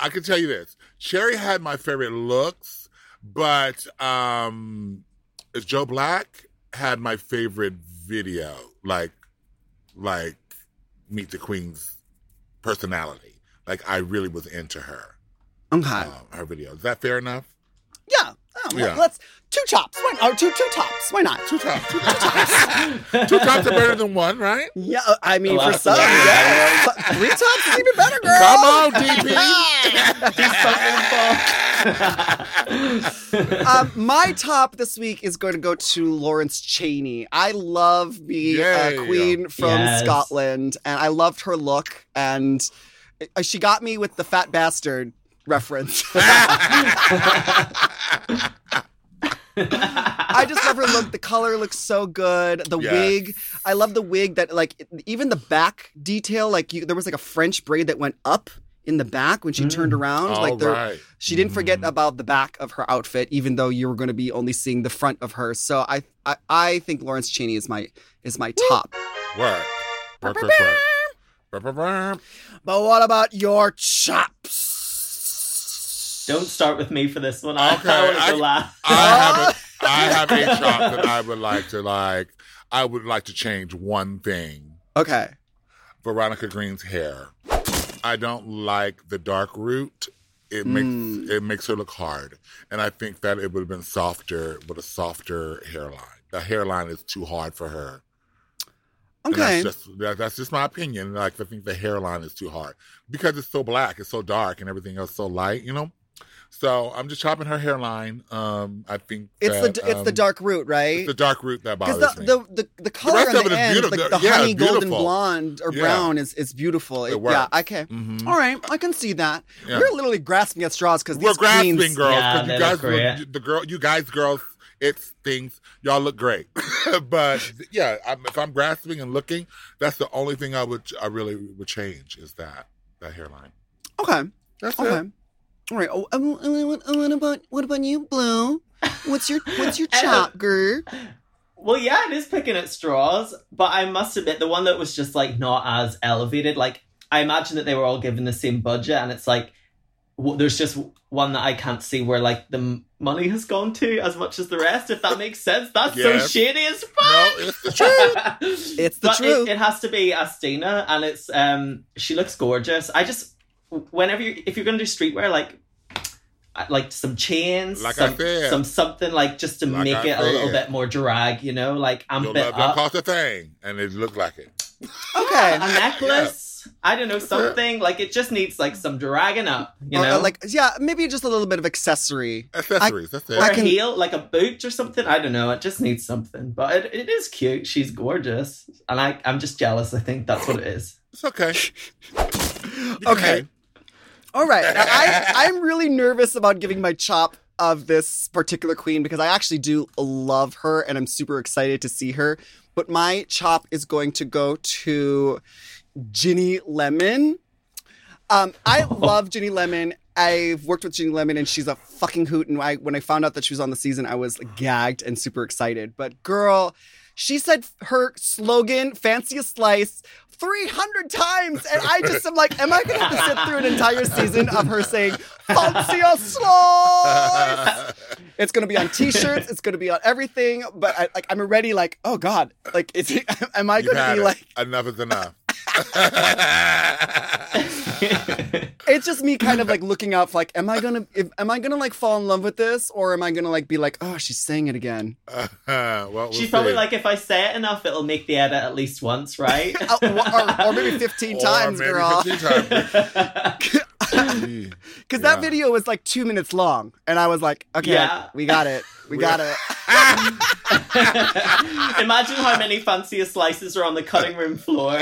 I can tell you this: Cherry had my favorite looks, but um, Joe Black had my favorite video. Like, like, Meet the Queen's personality. Like I really was into her,
Okay.
um, her video. Is that fair enough?
yeah. Oh,
yeah.
Let's two chops. Why or two two tops? Why not?
Two tops. Two tops. two tops are better than one, right?
Yeah, uh, I mean for some,
absolutely.
yeah. So- Three tops is even better, girl.
Come on, DP.
um, my top this week is going to go to Lawrence Chaney. I love being
Yay.
a queen from
Yes.
Scotland, and I loved her look, and uh, she got me with the fat bastard reference. I just love her look. The color looks so good. The
Yes.
wig, I love the wig that like even the back detail. Like you, there was like a French braid that went up in the back when she turned mm. around.
All
like there,
right.
she didn't forget mm. about the back of her outfit, even though you were going to be only seeing the front of her. So I, I, I think Lawrence Chaney is my is my top.
Work.
But what about your chops?
Don't start with me for this one. I,
Okay,
I want to
I-
go last.
I have a, I have a chop that I would like to like. I would like to change one thing.
Okay.
Veronica Green's hair. I don't like the dark root. It makes
Mm.
it makes her look hard, and I think that it would have been softer with a softer hairline. The hairline is too hard for her.
Okay.
that's just that, that's just my opinion. Like I think the hairline is too hard because it's so black, it's so dark, and everything else so light. You know. So I'm just chopping her hairline. Um, I think
It's
that,
the it's the
um,
dark root, right?
It's the dark root that
Because
bothers
the,
me.
the, the, the color
rest
on
of
the
it is
end,
beautiful.
like the
Yeah,
honey
it's
golden blonde or
Yeah.
brown, is is beautiful.
It
It-
works.
yeah, okay.
Mhm.
All right, I can see that.
Yeah.
We're literally grasping at straws because
We're
these
grasping,
queens,
girls.
Yeah,
'cause
they
you guys,
great.
look, the girl, you guys, girls, it's things. Y'all look great, but yeah, I'm, if I'm grasping and looking, that's the only thing I would, I really would change is that that hairline.
Okay,
That's
okay.
it.
All right. Oh, um, uh, what, what about what about you, Blu? What's your what's your chop, girl?
Well, yeah, it is picking at straws, but I must admit, the one that was just like not as elevated, like I imagine that they were all given the same budget, and it's like w- there's just one that I can't see where like the m- money has gone to as much as the rest. If that makes sense, that's
Yes.
so shady as
No,
fuck.
it's the truth.
It's the
but
truth.
It, it has to be Asttina, and it's um she looks gorgeous. I just whenever you if you're gonna do streetwear, like I- like some chains,
Like
some,
said.
some something like just to
Like
make
I
it a little bit more drag, you know, like amp
Your
it
love don't
up.
cost a thing, and it looked like it.
okay.
a necklace. I don't know something like it just needs like some dragging up, you
Or,
know,
uh, like yeah, maybe just a little bit of accessory.
Accessories. that's it.
or
I
a
can-
heel, like a boot or something. I don't know. It just needs something, but it, it is cute. She's gorgeous, and I I'm just jealous. I think that's what it is.
It's okay. You
Okay. All right. Now, I, I'm really nervous about giving my chop of this particular queen because I actually do love her and I'm super excited to see her. But my chop is going to go to Ginny Lemon. Um, I love Ginny Lemon. I've worked with Ginny Lemon and she's a fucking hoot. And I, when I found out that she was on the season, I was gagged and super excited. But girl, she said her slogan, fanciest slice, 300 times. And I just am like, am I going to have to sit through an entire season of her saying, slice? It's going to be on t-shirts. It's going to be on everything. But I, like, I'm already like, oh God, like, is it, am I going to be
it.
like,
enough is enough.
it's just me kind of like looking out for like, am I gonna, if, am I gonna like fall in love with this, or am I gonna like be like, oh, she's saying it again?
well, we'll
She's probably
see.
like, if I say it enough, it'll make the edit at least once, right?
Oh, or, or maybe fifteen
Or
times,
maybe
girl.
15 times.
Because that video was like two minutes long, and I was like, okay,
Yeah.
we got it, we got it.
Imagine how many fancier slices are on the cutting room floor.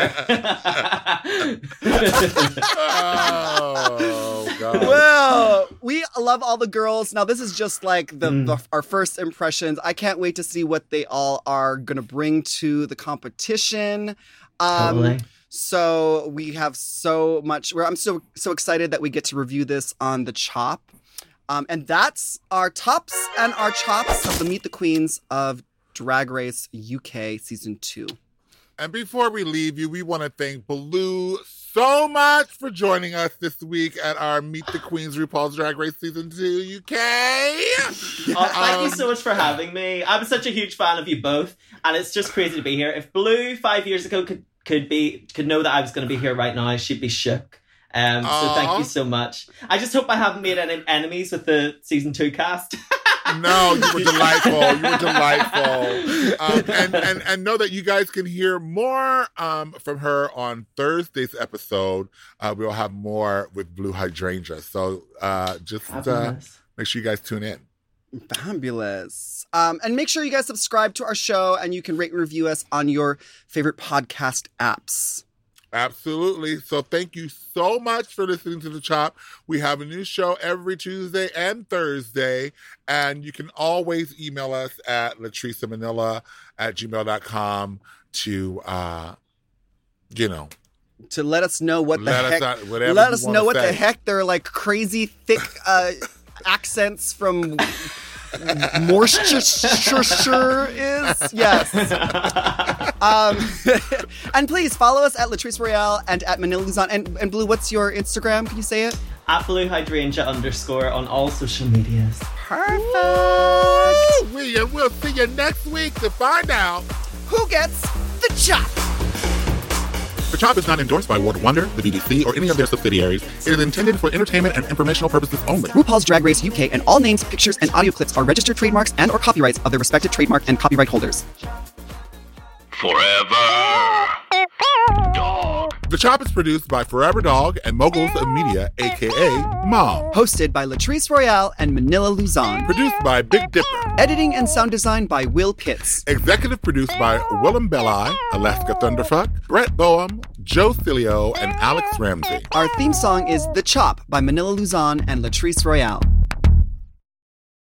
oh god.
Well, we love all the girls. Now, this is just like the,
Mm.
the our first impressions. I can't wait to see what they all are gonna bring to the competition. Um,
Totally.
So we have so much. Where I'm so so excited that we get to review this on the Chop, um, and that's our tops and our chops of the Meet the Queens of Drag Race UK season two.
And before we leave you, we want to thank Blu so much for joining us this week at our Meet the Queens RuPaul's Drag Race Season 2 UK.
Oh, thank you so much for having me. I'm such a huge fan of you both, and it's just crazy to be here. If Blu five years ago could could be could know that I was going to be here right now, she'd be shook. Um, so thank you so much. I just hope I haven't made any enemies with the season two cast.
No, you were delightful. You were delightful. Um, and, and and know that you guys can hear more um, from her on Thursday's episode. Uh, we'll have more with Blu Hydrangea. So uh, just uh, make sure you guys tune in.
Fabulous. Um, and make sure you guys subscribe to our show and you can rate and review us on your favorite podcast apps.
Absolutely. So thank you so much for listening to The Chop. We have a new show every Tuesday and Thursday. And you can always email us at latricemanila at gmail.com to, uh, you know,
To let us know what the
let
heck.
us, whatever
let us know what the
say.
heck their like crazy thick uh, accents from Worcestershire is. Yes. Um, and please follow us at Latrice Royale and at Manila Luzon. And, and Blu, what's your Instagram? Can you say it?
At Blu Hydrangea underscore on all social medias.
Perfect.
We, and we'll see you next week to find out.
Who gets the chop?
The Chop is not endorsed by World Wonder, the BBC, or any of their subsidiaries. It is intended for entertainment and informational purposes only.
RuPaul's Drag Race UK and all names, pictures, and audio clips are registered trademarks and or copyrights of their respective trademark and copyright holders.
Forever. Dog.
The Chop is produced by Forever Dog and Moguls of Media, aka Mom.
Hosted by Latrice Royale and Manila Luzon.
Produced by Big Dipper.
Editing and sound design by Will Pitts.
Executive produced by Willam Belli, Alaska Thunderfuck, Brett Boehm, Joe Cilio, and Alex Ramsey.
Our theme song is The Chop by Manila Luzon and Latrice Royale.